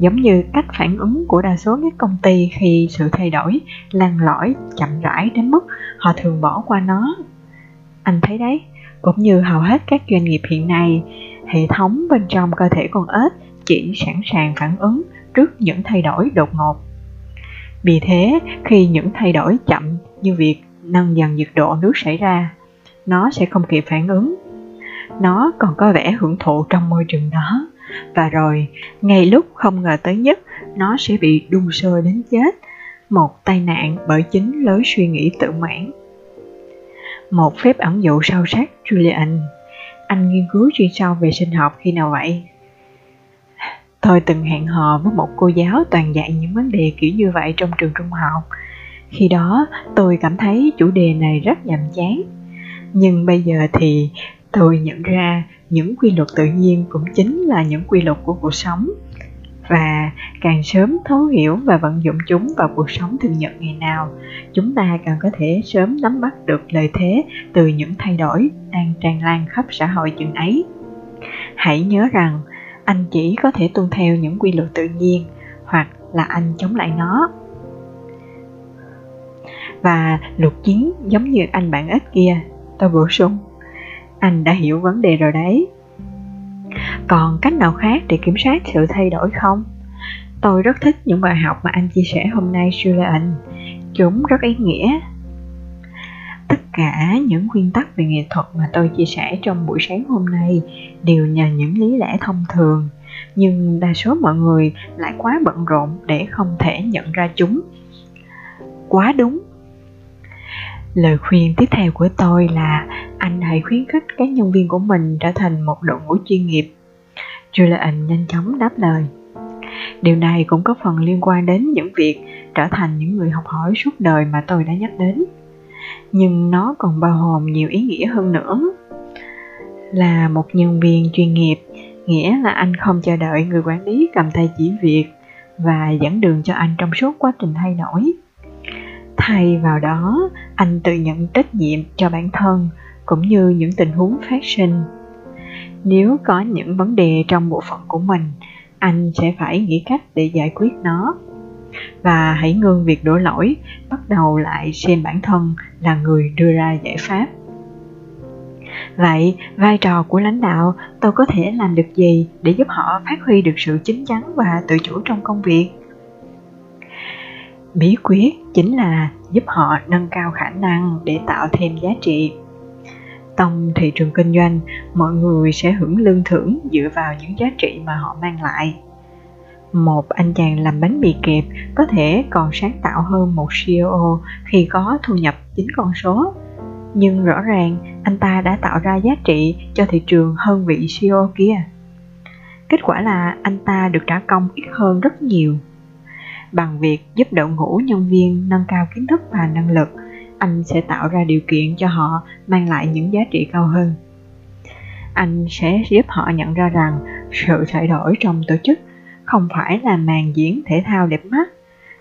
Giống như cách phản ứng của đa số các công ty khi sự thay đổi lan lõi chậm rãi đến mức họ thường bỏ qua nó. Anh thấy đấy, cũng như hầu hết các doanh nghiệp hiện nay, hệ thống bên trong cơ thể con ếch chỉ sẵn sàng phản ứng trước những thay đổi đột ngột. Vì thế, khi những thay đổi chậm như việc nâng dần nhiệt độ nước xảy ra, nó sẽ không kịp phản ứng. Nó còn có vẻ hưởng thụ trong môi trường đó. Và rồi, ngay lúc không ngờ tới nhất, nó sẽ bị đun sôi đến chết. Một tai nạn bởi chính lối suy nghĩ tự mãn. Một phép ẩn dụ sâu sắc, Julian. Anh nghiên cứu chuyên sâu về sinh học khi nào vậy? Tôi từng hẹn hò với một cô giáo toàn dạy những vấn đề kiểu như vậy trong trường trung học khi đó, tôi cảm thấy chủ đề này rất nhàm chán. Nhưng bây giờ thì tôi nhận ra những quy luật tự nhiên cũng chính là những quy luật của cuộc sống. Và càng sớm thấu hiểu và vận dụng chúng vào cuộc sống thường nhật ngày nào, chúng ta càng có thể sớm nắm bắt được lợi thế từ những thay đổi đang tràn lan khắp xã hội chừng ấy. Hãy nhớ rằng, anh chỉ có thể tuân theo những quy luật tự nhiên, hoặc là anh chống lại nó và luật chiến giống như anh bạn ít kia. Tôi bổ sung, anh đã hiểu vấn đề rồi đấy. Còn cách nào khác để kiểm soát sự thay đổi không? Tôi rất thích những bài học mà anh chia sẻ hôm nay, Julian. Chúng rất ý nghĩa. Tất cả những nguyên tắc về nghệ thuật mà tôi chia sẻ trong buổi sáng hôm nay đều nhờ những lý lẽ thông thường. Nhưng đa số mọi người lại quá bận rộn để không thể nhận ra chúng. Quá đúng lời khuyên tiếp theo của tôi là anh hãy khuyến khích các nhân viên của mình trở thành một đội ngũ chuyên nghiệp. Julian nhanh chóng đáp lời. Điều này cũng có phần liên quan đến những việc trở thành những người học hỏi suốt đời mà tôi đã nhắc đến. Nhưng nó còn bao gồm nhiều ý nghĩa hơn nữa. Là một nhân viên chuyên nghiệp, nghĩa là anh không chờ đợi người quản lý cầm tay chỉ việc và dẫn đường cho anh trong suốt quá trình thay đổi thay vào đó, anh tự nhận trách nhiệm cho bản thân cũng như những tình huống phát sinh. Nếu có những vấn đề trong bộ phận của mình, anh sẽ phải nghĩ cách để giải quyết nó. Và hãy ngưng việc đổ lỗi, bắt đầu lại xem bản thân là người đưa ra giải pháp. Vậy, vai trò của lãnh đạo, tôi có thể làm được gì để giúp họ phát huy được sự chính chắn và tự chủ trong công việc? Bí quyết chính là giúp họ nâng cao khả năng để tạo thêm giá trị. Trong thị trường kinh doanh, mọi người sẽ hưởng lương thưởng dựa vào những giá trị mà họ mang lại. Một anh chàng làm bánh mì kẹp có thể còn sáng tạo hơn một CEO khi có thu nhập chính con số. Nhưng rõ ràng, anh ta đã tạo ra giá trị cho thị trường hơn vị CEO kia. Kết quả là anh ta được trả công ít hơn rất nhiều bằng việc giúp đội ngũ nhân viên nâng cao kiến thức và năng lực, anh sẽ tạo ra điều kiện cho họ mang lại những giá trị cao hơn. Anh sẽ giúp họ nhận ra rằng sự thay đổi trong tổ chức không phải là màn diễn thể thao đẹp mắt,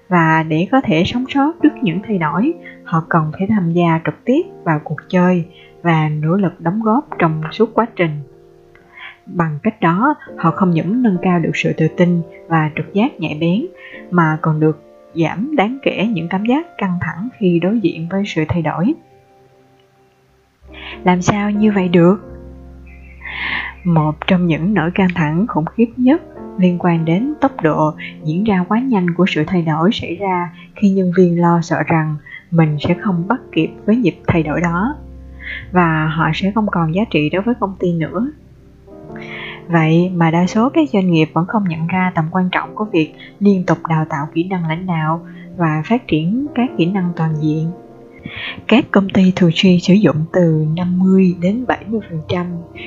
và để có thể sống sót trước những thay đổi, họ cần phải tham gia trực tiếp vào cuộc chơi và nỗ lực đóng góp trong suốt quá trình bằng cách đó, họ không những nâng cao được sự tự tin và trực giác nhạy bén, mà còn được giảm đáng kể những cảm giác căng thẳng khi đối diện với sự thay đổi. Làm sao như vậy được? Một trong những nỗi căng thẳng khủng khiếp nhất liên quan đến tốc độ diễn ra quá nhanh của sự thay đổi xảy ra khi nhân viên lo sợ rằng mình sẽ không bắt kịp với nhịp thay đổi đó. Và họ sẽ không còn giá trị đối với công ty nữa. Vậy mà đa số các doanh nghiệp vẫn không nhận ra tầm quan trọng của việc liên tục đào tạo kỹ năng lãnh đạo và phát triển các kỹ năng toàn diện. Các công ty thường xuyên sử dụng từ 50 đến 70%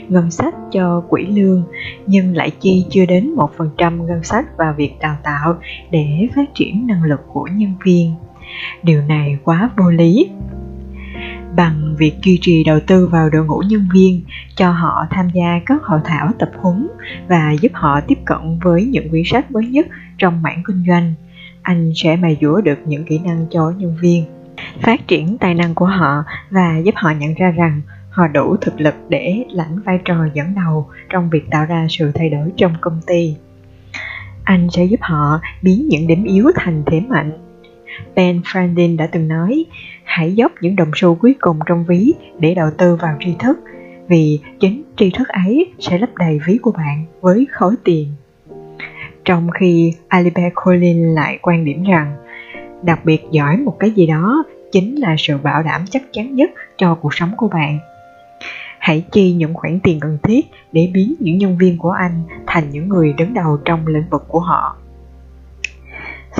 ngân sách cho quỹ lương, nhưng lại chi chưa đến 1% ngân sách vào việc đào tạo để phát triển năng lực của nhân viên. Điều này quá vô lý bằng việc duy trì đầu tư vào đội ngũ nhân viên cho họ tham gia các hội thảo tập huấn và giúp họ tiếp cận với những quyển sách mới nhất trong mảng kinh doanh. Anh sẽ mài dũa được những kỹ năng cho nhân viên phát triển tài năng của họ và giúp họ nhận ra rằng họ đủ thực lực để lãnh vai trò dẫn đầu trong việc tạo ra sự thay đổi trong công ty. Anh sẽ giúp họ biến những điểm yếu thành thế mạnh. Ben Franklin đã từng nói, hãy dốc những đồng xu cuối cùng trong ví để đầu tư vào tri thức, vì chính tri thức ấy sẽ lấp đầy ví của bạn với khối tiền. Trong khi Albert Collins lại quan điểm rằng, đặc biệt giỏi một cái gì đó chính là sự bảo đảm chắc chắn nhất cho cuộc sống của bạn. Hãy chi những khoản tiền cần thiết để biến những nhân viên của anh thành những người đứng đầu trong lĩnh vực của họ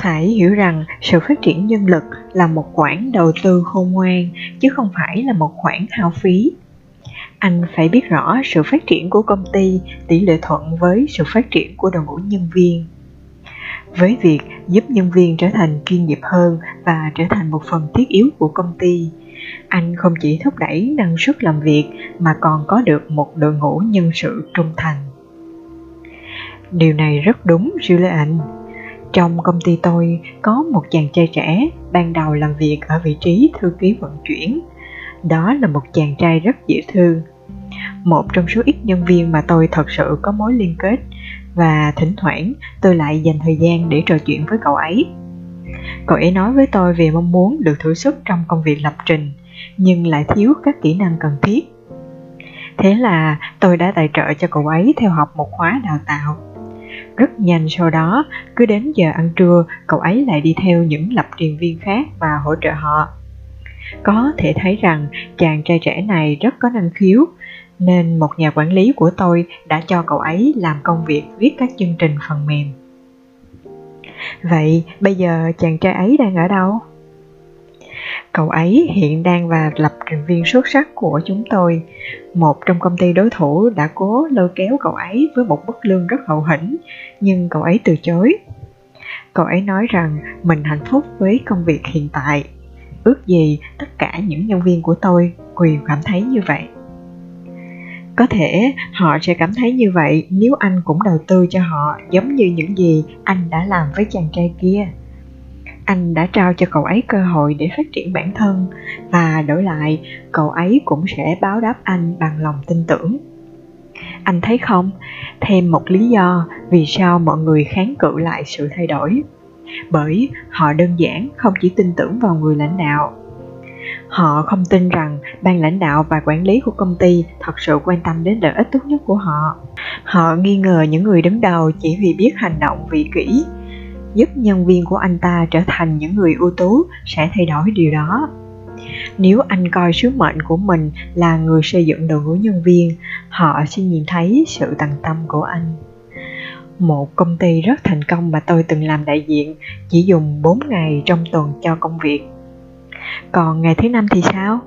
phải hiểu rằng sự phát triển nhân lực là một khoản đầu tư khôn ngoan chứ không phải là một khoản hao phí anh phải biết rõ sự phát triển của công ty tỷ lệ thuận với sự phát triển của đội ngũ nhân viên với việc giúp nhân viên trở thành chuyên nghiệp hơn và trở thành một phần thiết yếu của công ty Anh không chỉ thúc đẩy năng suất làm việc mà còn có được một đội ngũ nhân sự trung thành. Điều này rất đúng, Julian. Trong công ty tôi có một chàng trai trẻ ban đầu làm việc ở vị trí thư ký vận chuyển. Đó là một chàng trai rất dễ thương. Một trong số ít nhân viên mà tôi thật sự có mối liên kết và thỉnh thoảng tôi lại dành thời gian để trò chuyện với cậu ấy. Cậu ấy nói với tôi về mong muốn được thử sức trong công việc lập trình, nhưng lại thiếu các kỹ năng cần thiết. Thế là tôi đã tài trợ cho cậu ấy theo học một khóa đào tạo. Rất nhanh sau đó, cứ đến giờ ăn trưa, cậu ấy lại đi theo những lập trình viên khác và hỗ trợ họ. Có thể thấy rằng chàng trai trẻ này rất có năng khiếu, nên một nhà quản lý của tôi đã cho cậu ấy làm công việc viết các chương trình phần mềm. Vậy bây giờ chàng trai ấy đang ở đâu? Cậu ấy hiện đang là lập trình viên xuất sắc của chúng tôi. Một trong công ty đối thủ đã cố lôi kéo cậu ấy với một mức lương rất hậu hĩnh, nhưng cậu ấy từ chối. Cậu ấy nói rằng mình hạnh phúc với công việc hiện tại. Ước gì tất cả những nhân viên của tôi đều cảm thấy như vậy. Có thể họ sẽ cảm thấy như vậy nếu anh cũng đầu tư cho họ giống như những gì anh đã làm với chàng trai kia. Anh đã trao cho cậu ấy cơ hội để phát triển bản thân và đổi lại cậu ấy cũng sẽ báo đáp anh bằng lòng tin tưởng. Anh thấy không, thêm một lý do vì sao mọi người kháng cự lại sự thay đổi. Bởi họ đơn giản không chỉ tin tưởng vào người lãnh đạo Họ không tin rằng ban lãnh đạo và quản lý của công ty thật sự quan tâm đến lợi ích tốt nhất của họ. Họ nghi ngờ những người đứng đầu chỉ vì biết hành động vị kỷ, giúp nhân viên của anh ta trở thành những người ưu tú sẽ thay đổi điều đó. Nếu anh coi sứ mệnh của mình là người xây dựng đội ngũ nhân viên, họ sẽ nhìn thấy sự tận tâm của anh. Một công ty rất thành công mà tôi từng làm đại diện chỉ dùng 4 ngày trong tuần cho công việc còn ngày thứ năm thì sao?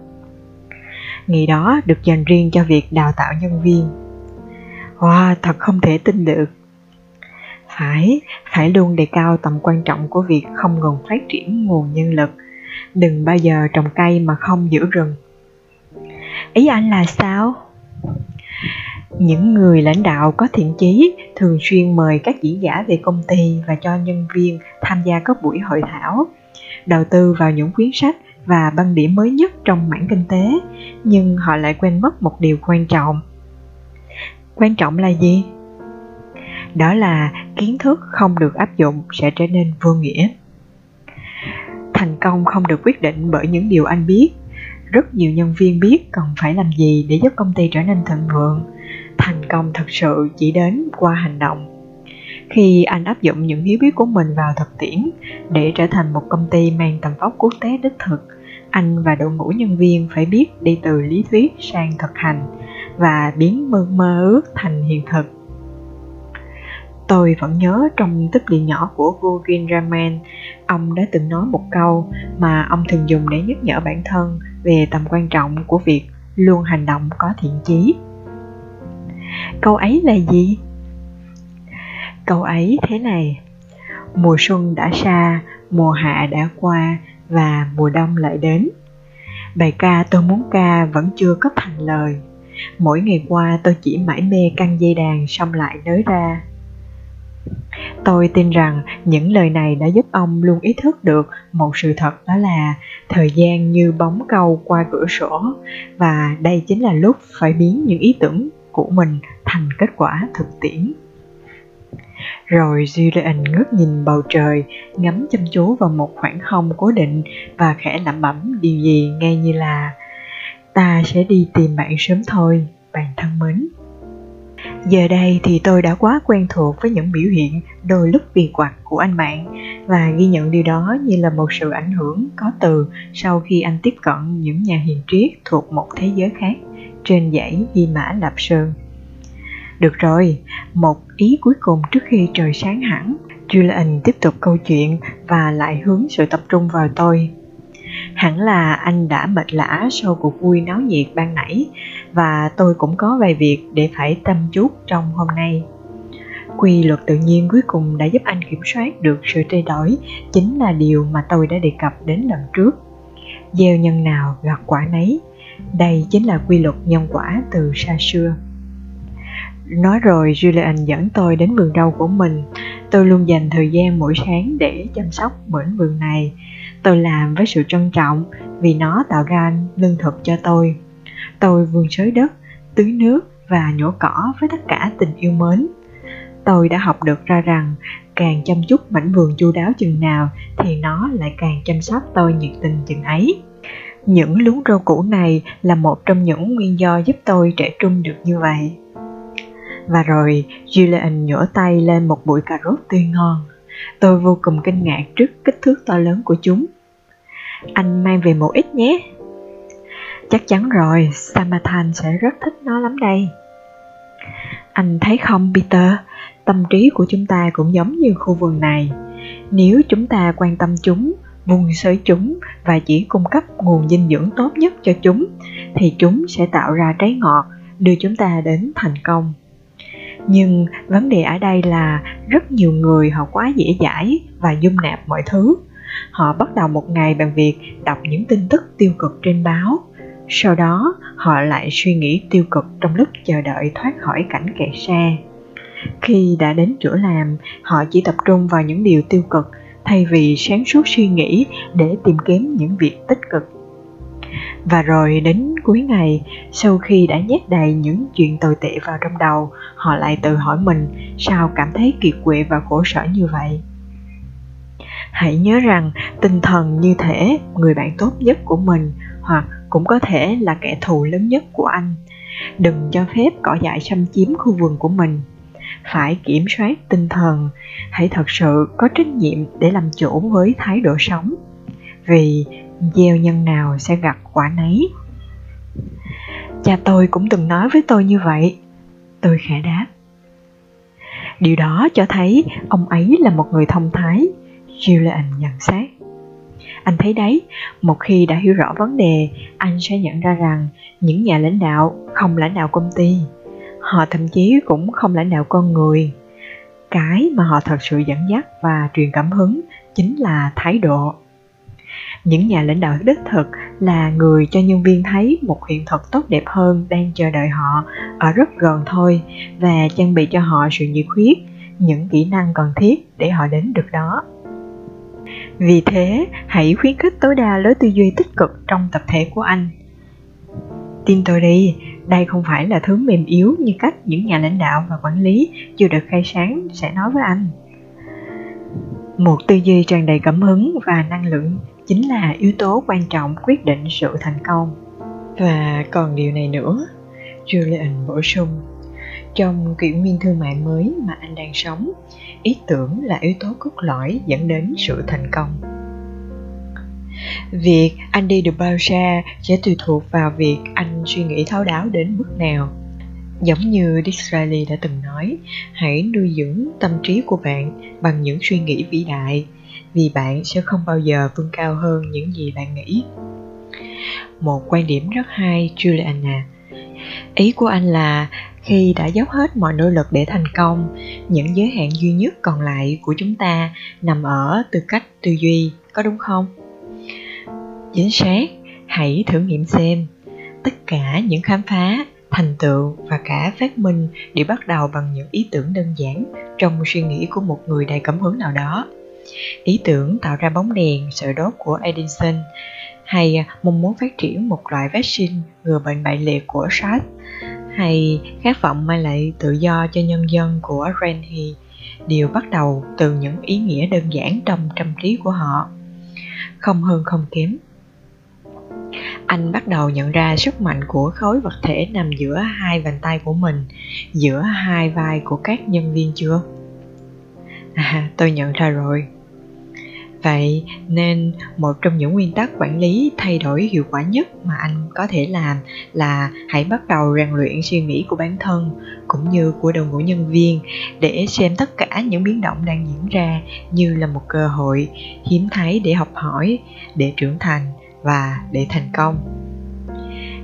Ngày đó được dành riêng cho việc đào tạo nhân viên. Wow, thật không thể tin được. Phải, phải luôn đề cao tầm quan trọng của việc không ngừng phát triển nguồn nhân lực. Đừng bao giờ trồng cây mà không giữ rừng. Ý anh là sao? Những người lãnh đạo có thiện chí thường xuyên mời các diễn giả về công ty và cho nhân viên tham gia các buổi hội thảo, đầu tư vào những quyển sách và băng điểm mới nhất trong mảng kinh tế nhưng họ lại quên mất một điều quan trọng quan trọng là gì đó là kiến thức không được áp dụng sẽ trở nên vô nghĩa. Thành công không được quyết định bởi những điều anh biết. Rất nhiều nhân viên biết cần phải làm gì để giúp công ty trở nên thịnh vượng. Thành công thực sự chỉ đến qua hành động. Khi anh áp dụng những hiểu biết của mình vào thực tiễn để trở thành một công ty mang tầm vóc quốc tế đích thực, anh và đội ngũ nhân viên phải biết đi từ lý thuyết sang thực hành và biến mơ mơ ước thành hiện thực tôi vẫn nhớ trong tích điện nhỏ của Gugin Raman ông đã từng nói một câu mà ông thường dùng để nhắc nhở bản thân về tầm quan trọng của việc luôn hành động có thiện chí. Câu ấy là gì? Câu ấy thế này. Mùa xuân đã xa, mùa hạ đã qua và mùa đông lại đến. Bài ca tôi muốn ca vẫn chưa có thành lời. Mỗi ngày qua tôi chỉ mãi mê căng dây đàn xong lại nới ra tôi tin rằng những lời này đã giúp ông luôn ý thức được một sự thật đó là thời gian như bóng câu qua cửa sổ và đây chính là lúc phải biến những ý tưởng của mình thành kết quả thực tiễn rồi Julian ngước nhìn bầu trời, ngắm chăm chú vào một khoảng không cố định và khẽ lẩm bẩm điều gì nghe như là Ta sẽ đi tìm bạn sớm thôi, bạn thân mến. Giờ đây thì tôi đã quá quen thuộc với những biểu hiện đôi lúc kỳ quặc của anh bạn và ghi nhận điều đó như là một sự ảnh hưởng có từ sau khi anh tiếp cận những nhà hiền triết thuộc một thế giới khác trên dãy Hy Mã Lạp Sơn. Được rồi, một ý cuối cùng trước khi trời sáng hẳn, Julian tiếp tục câu chuyện và lại hướng sự tập trung vào tôi. Hẳn là anh đã mệt lã sau cuộc vui náo nhiệt ban nãy, và tôi cũng có vài việc để phải tâm chút trong hôm nay. Quy luật tự nhiên cuối cùng đã giúp anh kiểm soát được sự thay đổi chính là điều mà tôi đã đề cập đến lần trước. gieo nhân nào gặt quả nấy, đây chính là quy luật nhân quả từ xa xưa nói rồi, julian dẫn tôi đến vườn rau của mình tôi luôn dành thời gian mỗi sáng để chăm sóc mảnh vườn này tôi làm với sự trân trọng vì nó tạo ra lương thực cho tôi. Tôi vườn xới đất, tưới nước và nhổ cỏ với tất cả tình yêu mến. Tôi đã học được ra rằng càng chăm chút mảnh vườn chu đáo chừng nào thì nó lại càng chăm sóc tôi nhiệt tình chừng ấy. Những luống rau củ này là một trong những nguyên do giúp tôi trẻ trung được như vậy. Và rồi, Julian nhổ tay lên một bụi cà rốt tươi ngon tôi vô cùng kinh ngạc trước kích thước to lớn của chúng. Anh mang về một ít nhé. Chắc chắn rồi, samathan sẽ rất thích nó lắm đây. Anh thấy không, peter? Tâm trí của chúng ta cũng giống như khu vườn này. Nếu chúng ta quan tâm chúng, vùng sới chúng và chỉ cung cấp nguồn dinh dưỡng tốt nhất cho chúng, thì chúng sẽ tạo ra trái ngọt, đưa chúng ta đến thành công nhưng vấn đề ở đây là rất nhiều người họ quá dễ dãi và dung nạp mọi thứ. Họ bắt đầu một ngày bằng việc đọc những tin tức tiêu cực trên báo. Sau đó, họ lại suy nghĩ tiêu cực trong lúc chờ đợi thoát khỏi cảnh kẹt xe. Khi đã đến chỗ làm, họ chỉ tập trung vào những điều tiêu cực thay vì sáng suốt suy nghĩ để tìm kiếm những việc tích cực và rồi đến cuối ngày, sau khi đã nhét đầy những chuyện tồi tệ vào trong đầu, họ lại tự hỏi mình, sao cảm thấy kiệt quệ và khổ sở như vậy? Hãy nhớ rằng, tinh thần như thể người bạn tốt nhất của mình, hoặc cũng có thể là kẻ thù lớn nhất của anh. Đừng cho phép cỏ dại xâm chiếm khu vườn của mình. Phải kiểm soát tinh thần. Hãy thật sự có trách nhiệm để làm chủ với thái độ sống. Vì gieo nhân nào sẽ gặt quả nấy. Cha tôi cũng từng nói với tôi như vậy. Tôi khẽ đáp. Điều đó cho thấy ông ấy là một người thông thái julian nhận xét. Anh thấy đấy, một khi đã hiểu rõ vấn đề, anh sẽ nhận ra rằng những nhà lãnh đạo không lãnh đạo công ty, họ thậm chí cũng không lãnh đạo con người. Cái mà họ thật sự dẫn dắt và truyền cảm hứng chính là thái độ những nhà lãnh đạo đích thực là người cho nhân viên thấy một hiện thực tốt đẹp hơn đang chờ đợi họ ở rất gần thôi và trang bị cho họ sự nhiệt huyết, những kỹ năng cần thiết để họ đến được đó. Vì thế, hãy khuyến khích tối đa lối tư duy tích cực trong tập thể của anh. Tin tôi đi, đây không phải là thứ mềm yếu như cách những nhà lãnh đạo và quản lý chưa được khai sáng sẽ nói với anh. Một tư duy tràn đầy cảm hứng và năng lượng chính là yếu tố quan trọng quyết định sự thành công. Và còn điều này nữa, julian bổ sung, trong kỷ nguyên thương mại mới mà anh đang sống, ý tưởng là yếu tố cốt lõi dẫn đến sự thành công. Việc anh đi được bao xa sẽ tùy thuộc vào việc anh suy nghĩ thấu đáo đến mức nào. Giống như Disraeli đã từng nói, hãy nuôi dưỡng tâm trí của bạn bằng những suy nghĩ vĩ đại vì bạn sẽ không bao giờ vươn cao hơn những gì bạn nghĩ. Một quan điểm rất hay, Juliana. Ý của anh là khi đã dốc hết mọi nỗ lực để thành công, những giới hạn duy nhất còn lại của chúng ta nằm ở tư cách tư duy, có đúng không? Chính xác, hãy thử nghiệm xem. Tất cả những khám phá, thành tựu và cả phát minh đều bắt đầu bằng những ý tưởng đơn giản trong suy nghĩ của một người đầy cảm hứng nào đó ý tưởng tạo ra bóng đèn, sợi đốt của edison, hay à, mong muốn phát triển một loại vaccine ngừa bệnh bại liệt của SARS, hay khát vọng mang lại tự do cho nhân dân của Renhi đều bắt đầu từ những ý nghĩa đơn giản trong tâm trí của họ. Không hơn không kém, anh bắt đầu nhận ra sức mạnh của khối vật thể nằm giữa hai bàn tay của mình, giữa hai vai của các nhân viên chưa? À tôi nhận ra rồi vậy nên một trong những nguyên tắc quản lý thay đổi hiệu quả nhất mà anh có thể làm là hãy bắt đầu rèn luyện suy nghĩ của bản thân cũng như của đội ngũ nhân viên để xem tất cả những biến động đang diễn ra như là một cơ hội hiếm thấy để học hỏi, để trưởng thành và để thành công.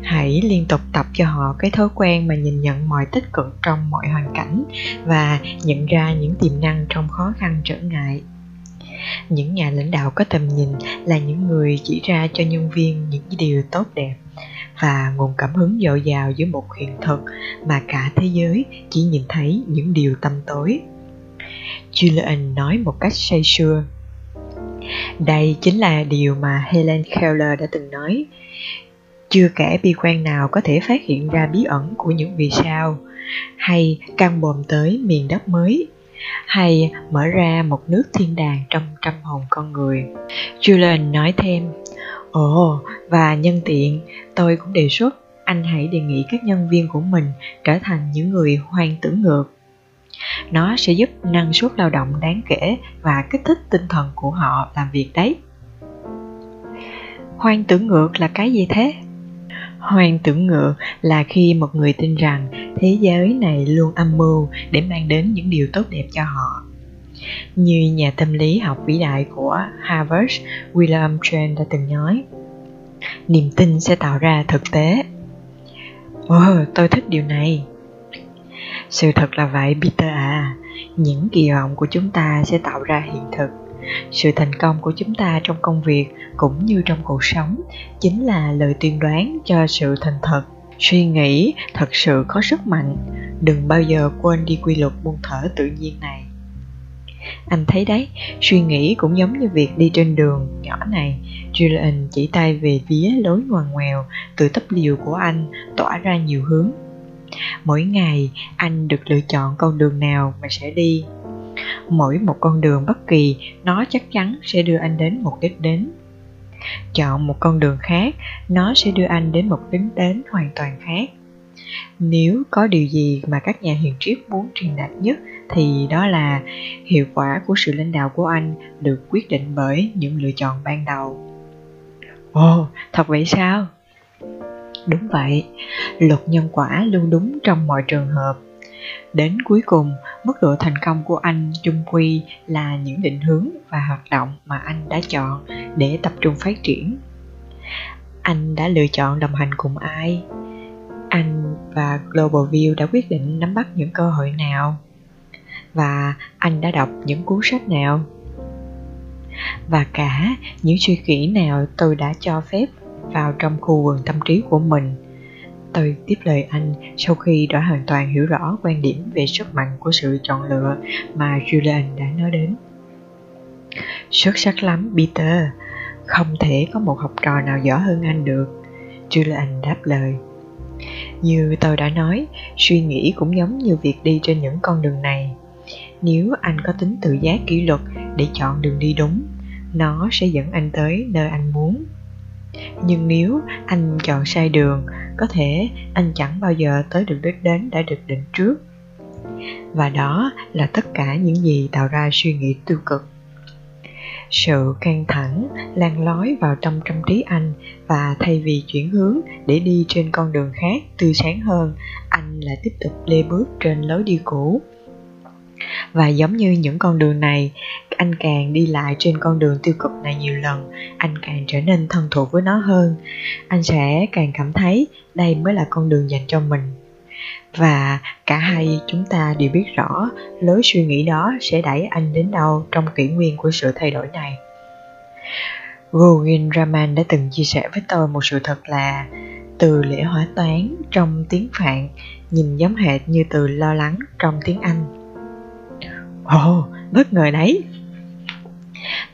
Hãy liên tục tập cho họ cái thói quen mà nhìn nhận mọi tích cực trong mọi hoàn cảnh và nhận ra những tiềm năng trong khó khăn trở ngại những nhà lãnh đạo có tầm nhìn là những người chỉ ra cho nhân viên những điều tốt đẹp và nguồn cảm hứng dồi dào giữa một hiện thực mà cả thế giới chỉ nhìn thấy những điều tăm tối. Julian nói một cách say sưa. Đây chính là điều mà Helen Keller đã từng nói. Chưa kể bi quan nào có thể phát hiện ra bí ẩn của những vì sao, hay căng bồm tới miền đất mới, hay mở ra một nước thiên đàng trong trăm hồn con người. Julian nói thêm, Ồ, và nhân tiện, tôi cũng đề xuất anh hãy đề nghị các nhân viên của mình trở thành những người hoang tưởng ngược. Nó sẽ giúp năng suất lao động đáng kể và kích thích tinh thần của họ làm việc đấy. Hoang tưởng ngược là cái gì thế? Hoang tưởng ngược là khi một người tin rằng thế giới này luôn âm mưu để mang đến những điều tốt đẹp cho họ. Như nhà tâm lý học vĩ đại của Harvard William James đã từng nói, niềm tin sẽ tạo ra thực tế. Ồ, oh, tôi thích điều này. Sự thật là vậy Peter à, những kỳ vọng của chúng ta sẽ tạo ra hiện thực. Sự thành công của chúng ta trong công việc cũng như trong cuộc sống chính là lời tiên đoán cho sự thành thật. Suy nghĩ thật sự có sức mạnh, đừng bao giờ quên đi quy luật buông thở tự nhiên này anh thấy đấy, suy nghĩ cũng giống như việc đi trên đường nhỏ này. Julian chỉ tay về phía lối ngoằn ngoèo từ tấp liều của anh tỏa ra nhiều hướng. Mỗi ngày anh được lựa chọn con đường nào mà sẽ đi. Mỗi một con đường bất kỳ nó chắc chắn sẽ đưa anh đến một đích đến. Chọn một con đường khác, nó sẽ đưa anh đến một đích đến hoàn toàn khác. Nếu có điều gì mà các nhà hiền triết muốn truyền đạt nhất thì đó là hiệu quả của sự lãnh đạo của anh được quyết định bởi những lựa chọn ban đầu ồ thật vậy sao đúng vậy luật nhân quả luôn đúng trong mọi trường hợp đến cuối cùng, mức độ thành công của anh chung quy là những định hướng và hoạt động mà anh đã chọn để tập trung phát triển. Anh đã lựa chọn đồng hành cùng ai? Anh và global view đã quyết định nắm bắt những cơ hội nào? Và anh đã đọc những cuốn sách nào? Và cả những suy nghĩ nào tôi đã cho phép vào trong khu vườn tâm trí của mình tôi tiếp lời anh sau khi đã hoàn toàn hiểu rõ quan điểm về sức mạnh của sự chọn lựa mà Julian đã nói đến. Xuất sắc lắm, Peter. Không thể có một học trò nào giỏi hơn anh được. Julian đáp lời. Như tôi đã nói, suy nghĩ cũng giống như việc đi trên những con đường này nếu anh có tính tự giác kỷ luật để chọn đường đi đúng nó sẽ dẫn anh tới nơi anh muốn nhưng nếu anh chọn sai đường, có thể anh chẳng bao giờ tới được đích đến đã được định trước. Và đó là tất cả những gì tạo ra suy nghĩ tiêu cực. Sự căng thẳng, lan lói vào trong tâm trí anh và thay vì chuyển hướng để đi trên con đường khác tươi sáng hơn, anh lại tiếp tục lê bước trên lối đi cũ và giống như những con đường này, anh càng đi lại trên con đường tiêu cực này nhiều lần, anh càng trở nên thân thuộc với nó hơn. Anh sẽ càng cảm thấy đây mới là con đường dành cho mình. Và cả hai chúng ta đều biết rõ, lối suy nghĩ đó sẽ đẩy anh đến đâu trong kỷ nguyên của sự thay đổi này. Gogin Raman đã từng chia sẻ với tôi một sự thật là từ lễ hỏa toán trong tiếng Phạn nhìn giống hệt như từ lo lắng trong tiếng Anh. Ồ, oh, bất ngờ đấy.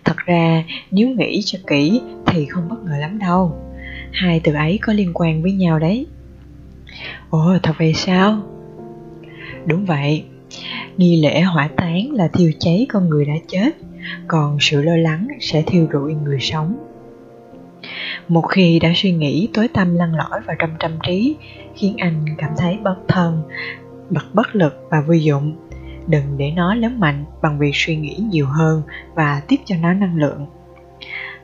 Thật ra nếu nghĩ cho kỹ thì không bất ngờ lắm đâu. Hai từ ấy có liên quan với nhau đấy. Ồ, thật vậy sao? Đúng vậy. Nghi lễ hỏa táng là thiêu cháy con người đã chết Còn sự lo lắng sẽ thiêu rụi người sống. Một khi đã suy nghĩ tối tâm lăn lỏi vào trong tâm trí khiến anh cảm thấy bất thân bật bất lực và vô dụng đừng để nó lớn mạnh bằng việc suy nghĩ nhiều hơn và tiếp cho nó năng lượng.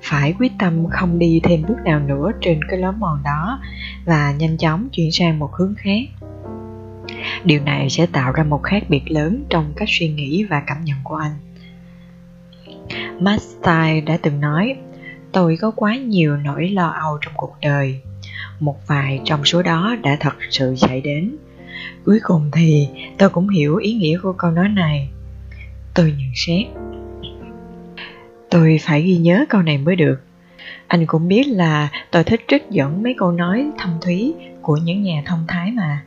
Phải quyết tâm không đi thêm bước nào nữa trên cái lối mòn đó và nhanh chóng chuyển sang một hướng khác. Điều này sẽ tạo ra một khác biệt lớn trong cách suy nghĩ và cảm nhận của anh. Mastai đã từng nói, tôi có quá nhiều nỗi lo âu trong cuộc đời. Một vài trong số đó đã thật sự xảy đến. Cuối cùng thì tôi cũng hiểu ý nghĩa của câu nói này. Tôi nhận xét. Tôi phải ghi nhớ câu này mới được. Anh cũng biết là tôi thích trích dẫn mấy câu nói thâm thúy của những nhà thông thái mà.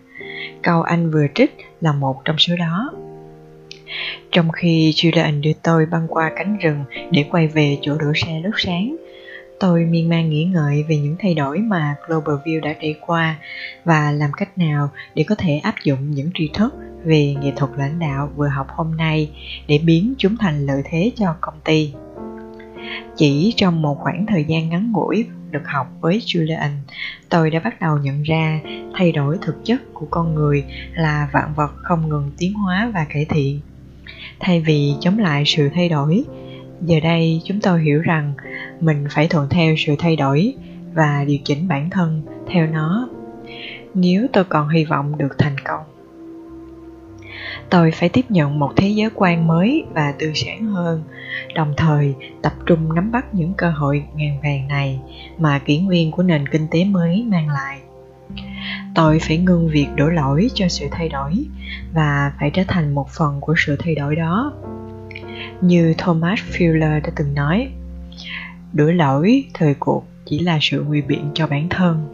Câu anh vừa trích là một trong số đó. Trong khi Julian đưa tôi băng qua cánh rừng để quay về chỗ đổ xe lúc sáng, tôi miên man nghĩ ngợi về những thay đổi mà Global View đã trải qua và làm cách nào để có thể áp dụng những tri thức về nghệ thuật lãnh đạo vừa học hôm nay để biến chúng thành lợi thế cho công ty. Chỉ trong một khoảng thời gian ngắn ngủi được học với Julian, tôi đã bắt đầu nhận ra thay đổi thực chất của con người là vạn vật không ngừng tiến hóa và cải thiện. Thay vì chống lại sự thay đổi, giờ đây chúng tôi hiểu rằng mình phải thuận theo sự thay đổi và điều chỉnh bản thân theo nó. Nếu tôi còn hy vọng được thành công, tôi phải tiếp nhận một thế giới quan mới và tươi sáng hơn, đồng thời tập trung nắm bắt những cơ hội ngàn vàng này mà kỷ nguyên của nền kinh tế mới mang lại. Tôi phải ngưng việc đổ lỗi cho sự thay đổi và phải trở thành một phần của sự thay đổi đó. Như thomas fuller đã từng nói đổ lỗi, thời cuộc chỉ là sự nguy biện cho bản thân.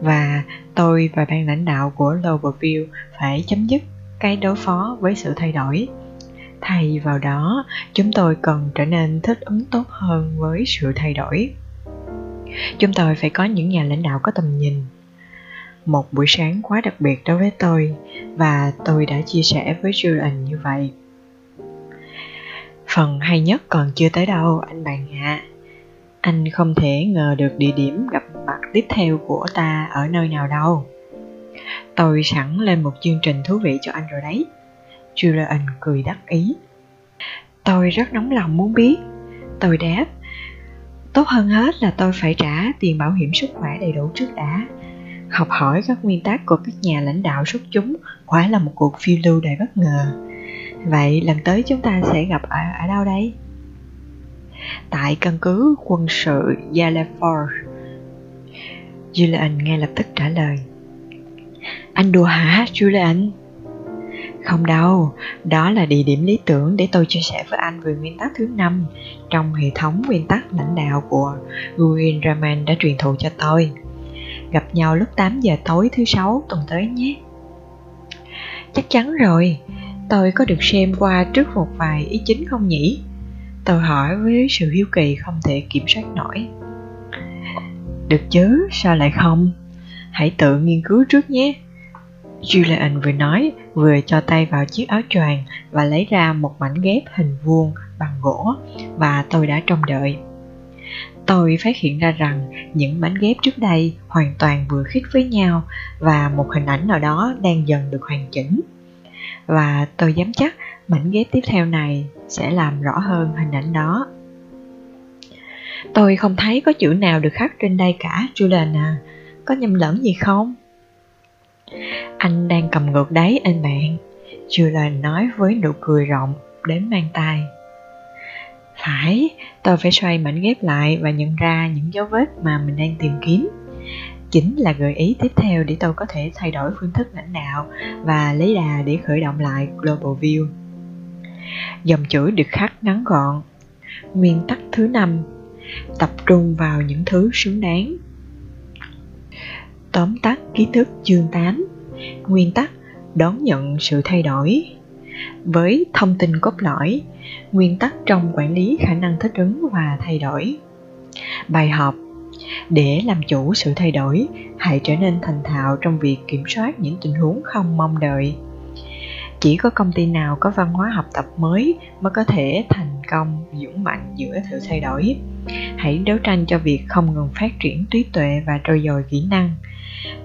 Và tôi và ban lãnh đạo của Loverview phải chấm dứt cái đối phó với sự thay đổi. Thay vào đó, chúng tôi cần trở nên thích ứng tốt hơn với sự thay đổi. Chúng tôi phải có những nhà lãnh đạo có tầm nhìn. Một buổi sáng quá đặc biệt đối với tôi và tôi đã chia sẻ với Julian như vậy. Phần hay nhất còn chưa tới đâu, anh bạn ạ. à anh không thể ngờ được địa điểm gặp mặt tiếp theo của ta ở nơi nào đâu Tôi sẵn lên một chương trình thú vị cho anh rồi đấy. Julian cười đắc ý. Tôi rất nóng lòng muốn biết. Tôi đáp, tốt hơn hết là tôi phải trả tiền bảo hiểm sức khỏe đầy đủ trước đã. Học hỏi các nguyên tắc của các nhà lãnh đạo xuất chúng quả là một cuộc phiêu lưu đầy bất ngờ. Vậy lần tới chúng ta sẽ gặp ở, ở đâu đây? Tại căn cứ quân sự Yaleford. Julian ngay lập tức trả lời. Anh đùa hả Julian? Không đâu, đó là địa điểm lý tưởng để tôi chia sẻ với anh về nguyên tắc thứ năm trong hệ thống nguyên tắc lãnh đạo của Guin Raman đã truyền thụ cho tôi. Gặp nhau lúc 8 giờ tối thứ sáu tuần tới nhé. Chắc chắn rồi, tôi có được xem qua trước một vài ý chính không nhỉ? Tôi hỏi với sự hiếu kỳ không thể kiểm soát nổi. Được chứ, sao lại không? Hãy tự nghiên cứu trước nhé Julian vừa nói vừa cho tay vào chiếc áo choàng và lấy ra một mảnh ghép hình vuông bằng gỗ và tôi đã trông đợi. Tôi phát hiện ra rằng những mảnh ghép trước đây hoàn toàn vừa khít với nhau và một hình ảnh nào đó đang dần được hoàn chỉnh. Và tôi dám chắc mảnh ghép tiếp theo này sẽ làm rõ hơn hình ảnh đó. Tôi không thấy có chữ nào được khắc trên đây cả, Julian à. Có nhầm lẫn gì không? Anh đang cầm ngược đấy anh bạn Julian nói với nụ cười rộng đến mang tai Phải, tôi phải xoay mảnh ghép lại và nhận ra những dấu vết mà mình đang tìm kiếm Chính là gợi ý tiếp theo để tôi có thể thay đổi phương thức lãnh đạo và lấy đà để khởi động lại Global View. Dòng chữ được khắc ngắn gọn. Nguyên tắc thứ năm, Tập trung vào những thứ xứng đáng. Tóm tắt ký thức chương 8 Nguyên tắc đón nhận sự thay đổi. Với thông tin cốt lõi, Nguyên tắc trong quản lý khả năng thích ứng và thay đổi. Bài học để làm chủ sự thay đổi, hãy trở nên thành thạo trong việc kiểm soát những tình huống không mong đợi. Chỉ có công ty nào có văn hóa học tập mới mới có thể thành công, dũng mạnh giữa sự thay đổi. Hãy đấu tranh cho việc không ngừng phát triển trí tuệ và trôi dồi kỹ năng.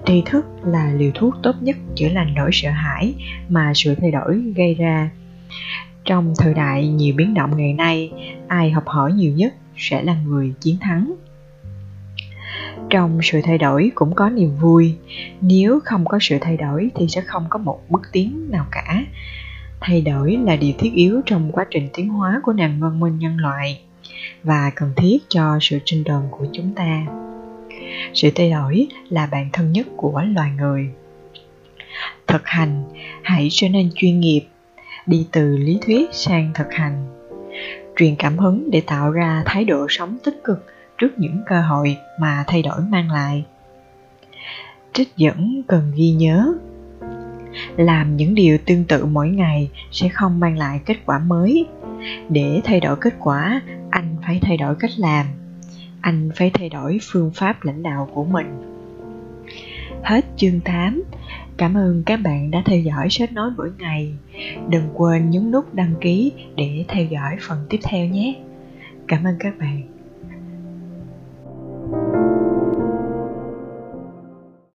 Tri thức là liều thuốc tốt nhất chữa lành nỗi sợ hãi mà sự thay đổi gây ra. Trong thời đại nhiều biến động ngày nay, ai học hỏi nhiều nhất sẽ là người chiến thắng trong sự thay đổi cũng có niềm vui. Nếu không có sự thay đổi thì sẽ không có một bước tiến nào cả. Thay đổi là điều thiết yếu trong quá trình tiến hóa của nền văn minh nhân loại và cần thiết cho sự sinh tồn của chúng ta. Sự thay đổi là bạn thân nhất của loài người. Thực hành, hãy trở nên chuyên nghiệp, đi từ lý thuyết sang thực hành. Truyền cảm hứng để tạo ra thái độ sống tích cực trước những cơ hội mà thay đổi mang lại trích dẫn cần ghi nhớ làm những điều tương tự mỗi ngày sẽ không mang lại kết quả mới để thay đổi kết quả, anh phải thay đổi cách làm anh phải thay đổi phương pháp lãnh đạo của mình hết chương 8 Cảm ơn các bạn đã theo dõi sách nói mỗi ngày. Đừng quên nhấn nút đăng ký để theo dõi phần tiếp theo nhé. Cảm ơn các bạn. thank you